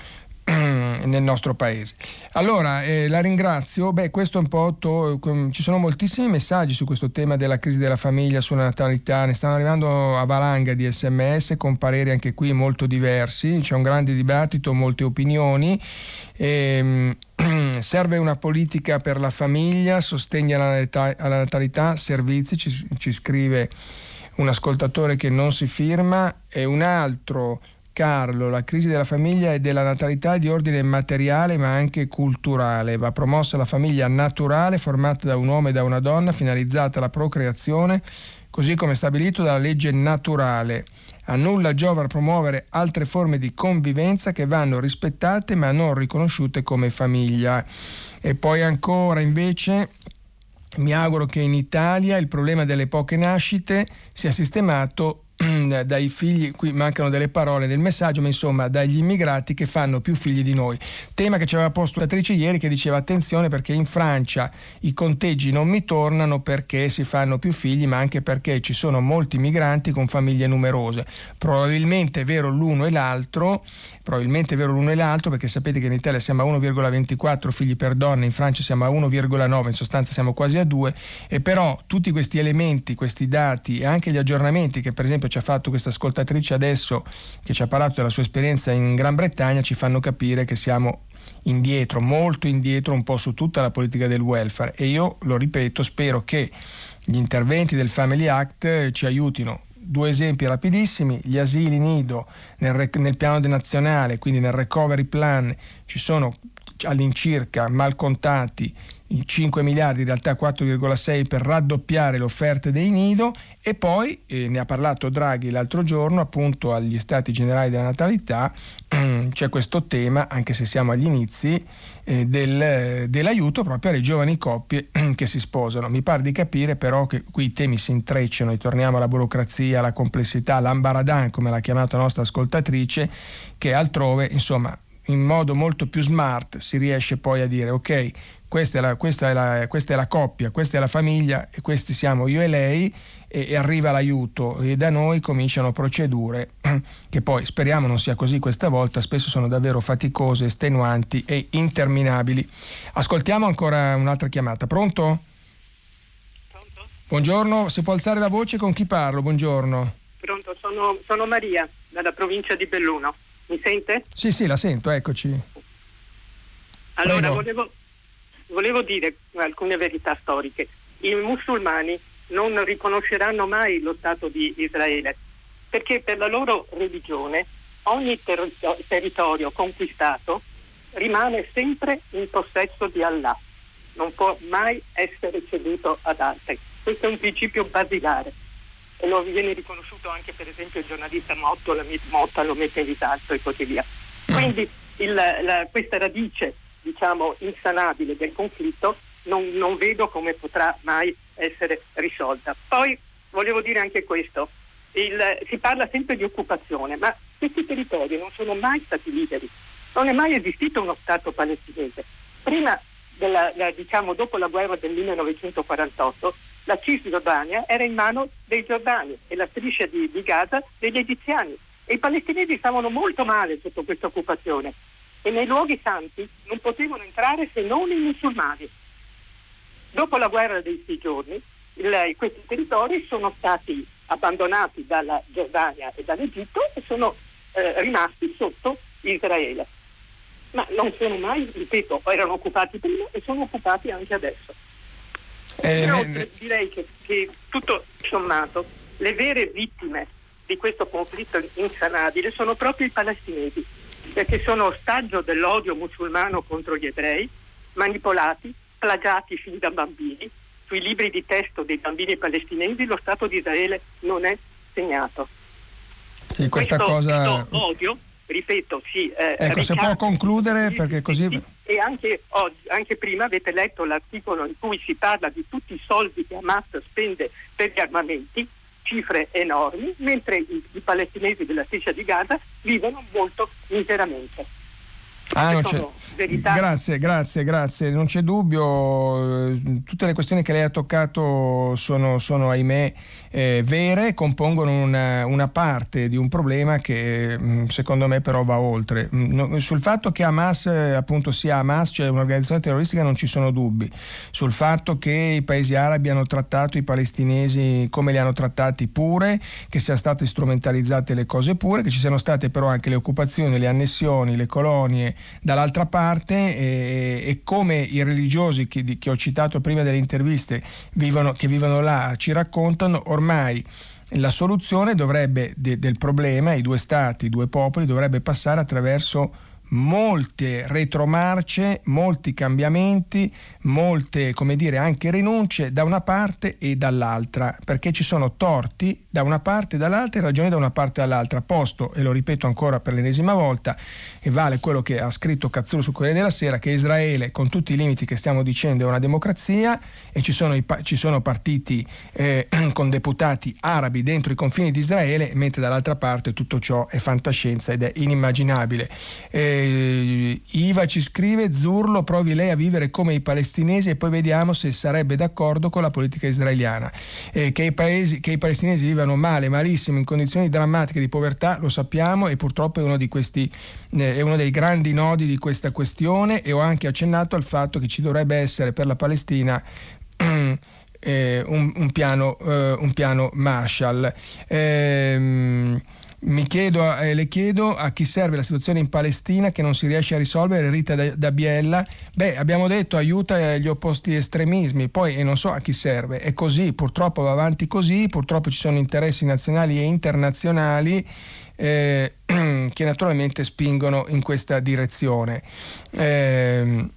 <clears throat> nel nostro paese. Allora, eh, la ringrazio. Beh, questo è un po' to- ci sono moltissimi messaggi su questo tema della crisi della famiglia, sulla natalità, ne stanno arrivando a valanga di sms con pareri anche qui molto diversi, c'è un grande dibattito, molte opinioni. E, ehm, <clears throat> serve una politica per la famiglia, sostegno alla, natalità, servizi, ci, ci scrive un ascoltatore che non si firma e un altro Carlo, la crisi della famiglia e della natalità è di ordine materiale ma anche culturale. Va promossa la famiglia naturale formata da un uomo e da una donna finalizzata alla procreazione, così come stabilito dalla legge naturale. A nulla giova promuovere altre forme di convivenza che vanno rispettate ma non riconosciute come famiglia. E poi ancora invece mi auguro che in Italia il problema delle poche nascite sia sistemato dai figli, qui mancano delle parole del messaggio, ma insomma dagli immigrati che fanno più figli di noi. Tema che ci aveva posto l'attrice ieri che diceva attenzione perché in Francia i conteggi non mi tornano perché si fanno più figli, ma anche perché ci sono molti migranti con famiglie numerose. Probabilmente è vero l'uno e l'altro, probabilmente è vero l'uno e l'altro perché sapete che in Italia siamo a 1,24 figli per donna, in Francia siamo a 1,9, in sostanza siamo quasi a 2 e però tutti questi elementi, questi dati e anche gli aggiornamenti che per esempio ci ha fatto questa ascoltatrice adesso che ci ha parlato della sua esperienza in Gran Bretagna ci fanno capire che siamo indietro, molto indietro un po' su tutta la politica del welfare e io lo ripeto, spero che gli interventi del Family Act ci aiutino. Due esempi rapidissimi, gli asili nido nel, nel piano nazionale, quindi nel recovery plan ci sono all'incirca mal contati 5 miliardi, in realtà 4,6 per raddoppiare le offerte dei nido. E poi, eh, ne ha parlato Draghi l'altro giorno, appunto agli Stati Generali della Natalità, <clears throat> c'è questo tema, anche se siamo agli inizi, eh, del, dell'aiuto proprio alle giovani coppie <clears throat> che si sposano. Mi pare di capire però che qui i temi si intrecciano, e torniamo alla burocrazia, alla complessità, l'ambaradan, come l'ha chiamata la nostra ascoltatrice, che altrove, insomma, in modo molto più smart si riesce poi a dire ok, questa è, la, questa, è la, questa è la, coppia, questa è la famiglia e questi siamo io e lei e, e, arriva l'aiuto e da noi cominciano procedure <clears throat> che poi speriamo non sia così questa volta, spesso sono davvero faticose, estenuanti e interminabili. Ascoltiamo ancora un'altra chiamata. Pronto? Pronto? Buongiorno, si può alzare la voce con chi parlo? Buongiorno. Pronto, sono, sono Maria dalla provincia di Belluno. Mi sente? Sì, sì, la sento, eccoci. Allora, volevo, volevo dire alcune verità storiche. I musulmani non riconosceranno mai lo Stato di Israele perché per la loro religione ogni ter- territorio conquistato rimane sempre in possesso di Allah, non può mai essere ceduto ad altri. Questo è un principio basilare e lo viene riconosciuto anche per esempio il giornalista Motto, la, Motta lo mette in risalto e così via. Mm. Quindi il, la, questa radice diciamo insanabile del conflitto non, non vedo come potrà mai essere risolta. Poi volevo dire anche questo, il, si parla sempre di occupazione, ma questi territori non sono mai stati liberi, non è mai esistito uno Stato palestinese. Prima della, la, diciamo, dopo la guerra del 1948 la Cisgiordania era in mano dei giordani e la striscia di, di Gaza degli egiziani e i palestinesi stavano molto male sotto questa occupazione e nei luoghi santi non potevano entrare se non i musulmani. Dopo la guerra dei sei giorni il, questi territori sono stati abbandonati dalla Giordania e dall'Egitto e sono eh, rimasti sotto Israele. Ma non sono mai, ripeto, erano occupati prima e sono occupati anche adesso. Eh, Inoltre direi che, che tutto sommato le vere vittime di questo conflitto insanabile sono proprio i palestinesi, perché sono ostaggio dell'odio musulmano contro gli ebrei, manipolati, plagiati fin da bambini. Sui libri di testo dei bambini palestinesi lo Stato di Israele non è segnato. Sì, questa questo, cosa... Questo odio ripeto, sì. Eh, ecco, se può concludere perché così... E anche, oggi, anche prima avete letto l'articolo in cui si parla di tutti i soldi che Hamas spende per gli armamenti, cifre enormi, mentre i, i palestinesi della striscia di Gaza vivono molto miseramente. Ah. Grazie, grazie, grazie. Non c'è dubbio, tutte le questioni che lei ha toccato sono, sono ahimè, eh, vere, compongono una, una, parte di un problema che mm, secondo me però va oltre. Mm, sul fatto che Hamas appunto sia Hamas, cioè un'organizzazione terroristica, non ci sono dubbi. Sul fatto che i paesi arabi hanno trattato i palestinesi come li hanno trattati pure, che siano state strumentalizzate le cose pure, che ci siano state però anche le occupazioni, le annessioni, le colonie dall'altra parte e, e come i religiosi che, che, ho citato prima delle interviste vivono, che vivono là ci raccontano, ormai la soluzione dovrebbe, de, del problema, i due stati, i due popoli, dovrebbe passare attraverso molte retromarce, molti cambiamenti, molte, come dire, anche rinunce da una parte e dall'altra, perché ci sono torti da una parte e dall'altra e ragioni da una parte e dall'altra, posto, e lo ripeto ancora per l'ennesima volta, e vale quello che ha scritto Cazzullo su Corriere della Sera, che Israele, con tutti i limiti che stiamo dicendo, è una democrazia e ci sono, i, ci sono partiti eh, <clears throat> con deputati arabi dentro i confini di Israele, mentre dall'altra parte tutto ciò è fantascienza ed è inimmaginabile. Eh, Iva ci scrive, Zurlo provi lei a vivere come i palestinesi palestinesi e poi vediamo se sarebbe d'accordo con la politica israeliana. Eh, che, i paesi, che, i palestinesi vivano male, malissimo, in condizioni drammatiche di povertà, lo sappiamo e purtroppo è uno, questi, eh, è uno dei grandi nodi di questa questione e ho anche accennato al fatto che ci dovrebbe essere per la Palestina <clears throat> eh, un, un, piano, eh, un, piano, Marshall. Ehm, chiedo, eh, le chiedo a chi serve la situazione in Palestina che non si riesce a risolvere, Rita da, da Biella. Beh, abbiamo detto aiuta gli opposti estremismi, poi e non so a chi serve. È così, purtroppo va avanti così, purtroppo ci sono interessi nazionali e internazionali eh, <clears throat> che naturalmente spingono in questa direzione. Eh,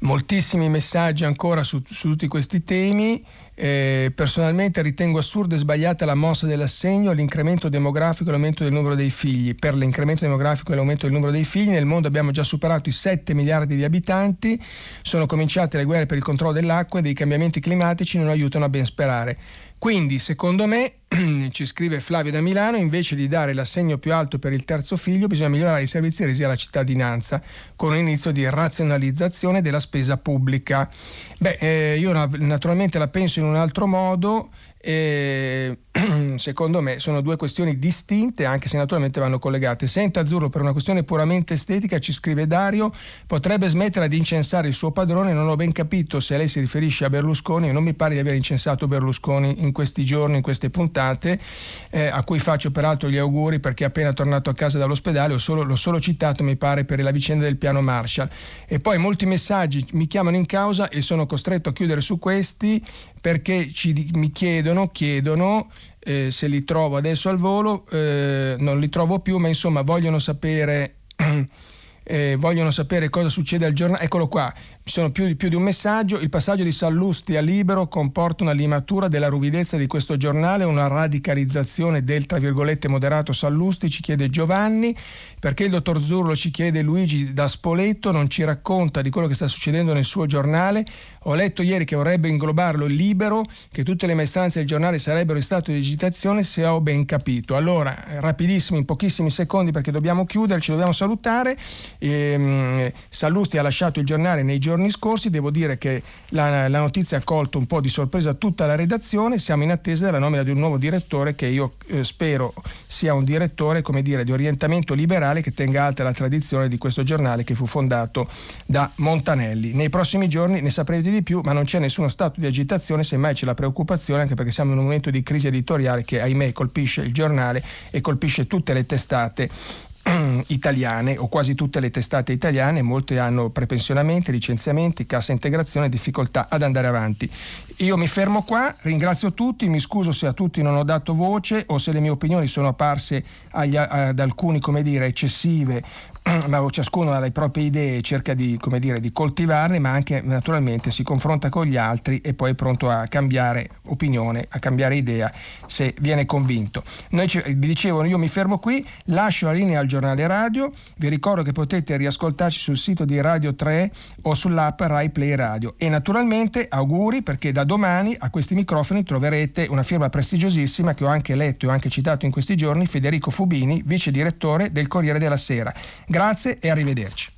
moltissimi messaggi ancora su, su tutti questi temi. Eh, personalmente ritengo assurda e sbagliata la mossa dell'assegno all'incremento demografico e l'aumento del numero dei figli. Per l'incremento demografico e l'aumento del numero dei figli nel mondo abbiamo già superato i 7 miliardi di abitanti, sono cominciate le guerre per il controllo dell'acqua e dei cambiamenti climatici non aiutano a ben sperare. Quindi, secondo me, <clears throat> ci scrive Flavio da Milano, invece di dare l'assegno più alto per il terzo figlio, bisogna migliorare i servizi resi alla cittadinanza con un inizio di razionalizzazione della spesa pubblica. Beh, eh, io naturalmente la penso in un altro modo e <clears throat> secondo me sono due questioni distinte anche se naturalmente vanno collegate. Senta Azzurro per una questione puramente estetica ci scrive Dario potrebbe smettere di incensare il suo padrone non ho ben capito se lei si riferisce a Berlusconi non mi pare di aver incensato Berlusconi in questi giorni, in queste puntate eh, a cui faccio peraltro gli auguri perché appena tornato a casa dall'ospedale solo, l'ho solo citato mi pare per la vicenda del piano Marshall e poi molti messaggi mi chiamano in causa e sono costretto a chiudere su questi perché ci, mi chiedono, chiedono eh, se li trovo adesso al volo, eh, non li trovo più, ma insomma vogliono sapere, <clears throat> eh, vogliono sapere cosa succede al giornale. Eccolo qua, ci sono più, più, di un messaggio. Il passaggio di Sallusti a Libero comporta una limatura della ruvidezza di questo giornale, una radicalizzazione del tra virgolette moderato Sallusti, ci chiede Giovanni. Perché il dottor Zurlo ci chiede Luigi da Spoleto, non ci racconta di quello che sta succedendo nel suo giornale. Ho letto ieri che vorrebbe inglobarlo libero, che tutte le maestranze del giornale sarebbero in stato di agitazione, se ho ben capito. Allora, rapidissimo, in pochissimi secondi perché dobbiamo chiudere, ci dobbiamo salutare. Ehm, Sallusti ha lasciato il giornale nei giorni scorsi, devo dire che la, la notizia ha colto un po' di sorpresa tutta la redazione, siamo in attesa della nomina di un nuovo direttore che io eh, spero sia un direttore, come dire, di orientamento liberale che tenga alta la tradizione di questo giornale che fu fondato da Montanelli. Nei prossimi giorni ne saprete di più, ma non c'è nessuno stato di agitazione, semmai c'è la preoccupazione, anche perché siamo in un momento di crisi editoriale che ahimè colpisce il giornale e colpisce tutte le testate <clears throat> italiane o quasi tutte le testate italiane, molte hanno prepensionamenti, licenziamenti, cassa integrazione, difficoltà ad andare avanti. Io mi fermo qua, ringrazio tutti, mi scuso se a tutti non ho dato voce o se le mie opinioni sono apparse agli, ad alcuni, come dire, eccessive <clears throat> ma ciascuno ha le proprie idee cerca di, dire, di, coltivarle, ma anche naturalmente si confronta con gli altri e poi è pronto a cambiare opinione, a cambiare idea se viene convinto. Noi ci, vi dicevo, io mi fermo qui, lascio la linea al giornale radio, vi ricordo che potete riascoltarci sul sito di Radio 3 o sull'app Rai Play Radio e naturalmente auguri perché da domani a questi microfoni troverete una firma prestigiosissima che ho anche letto e ho anche citato in questi giorni, Federico Fubini, vice direttore del Corriere della Sera. Grazie e arrivederci.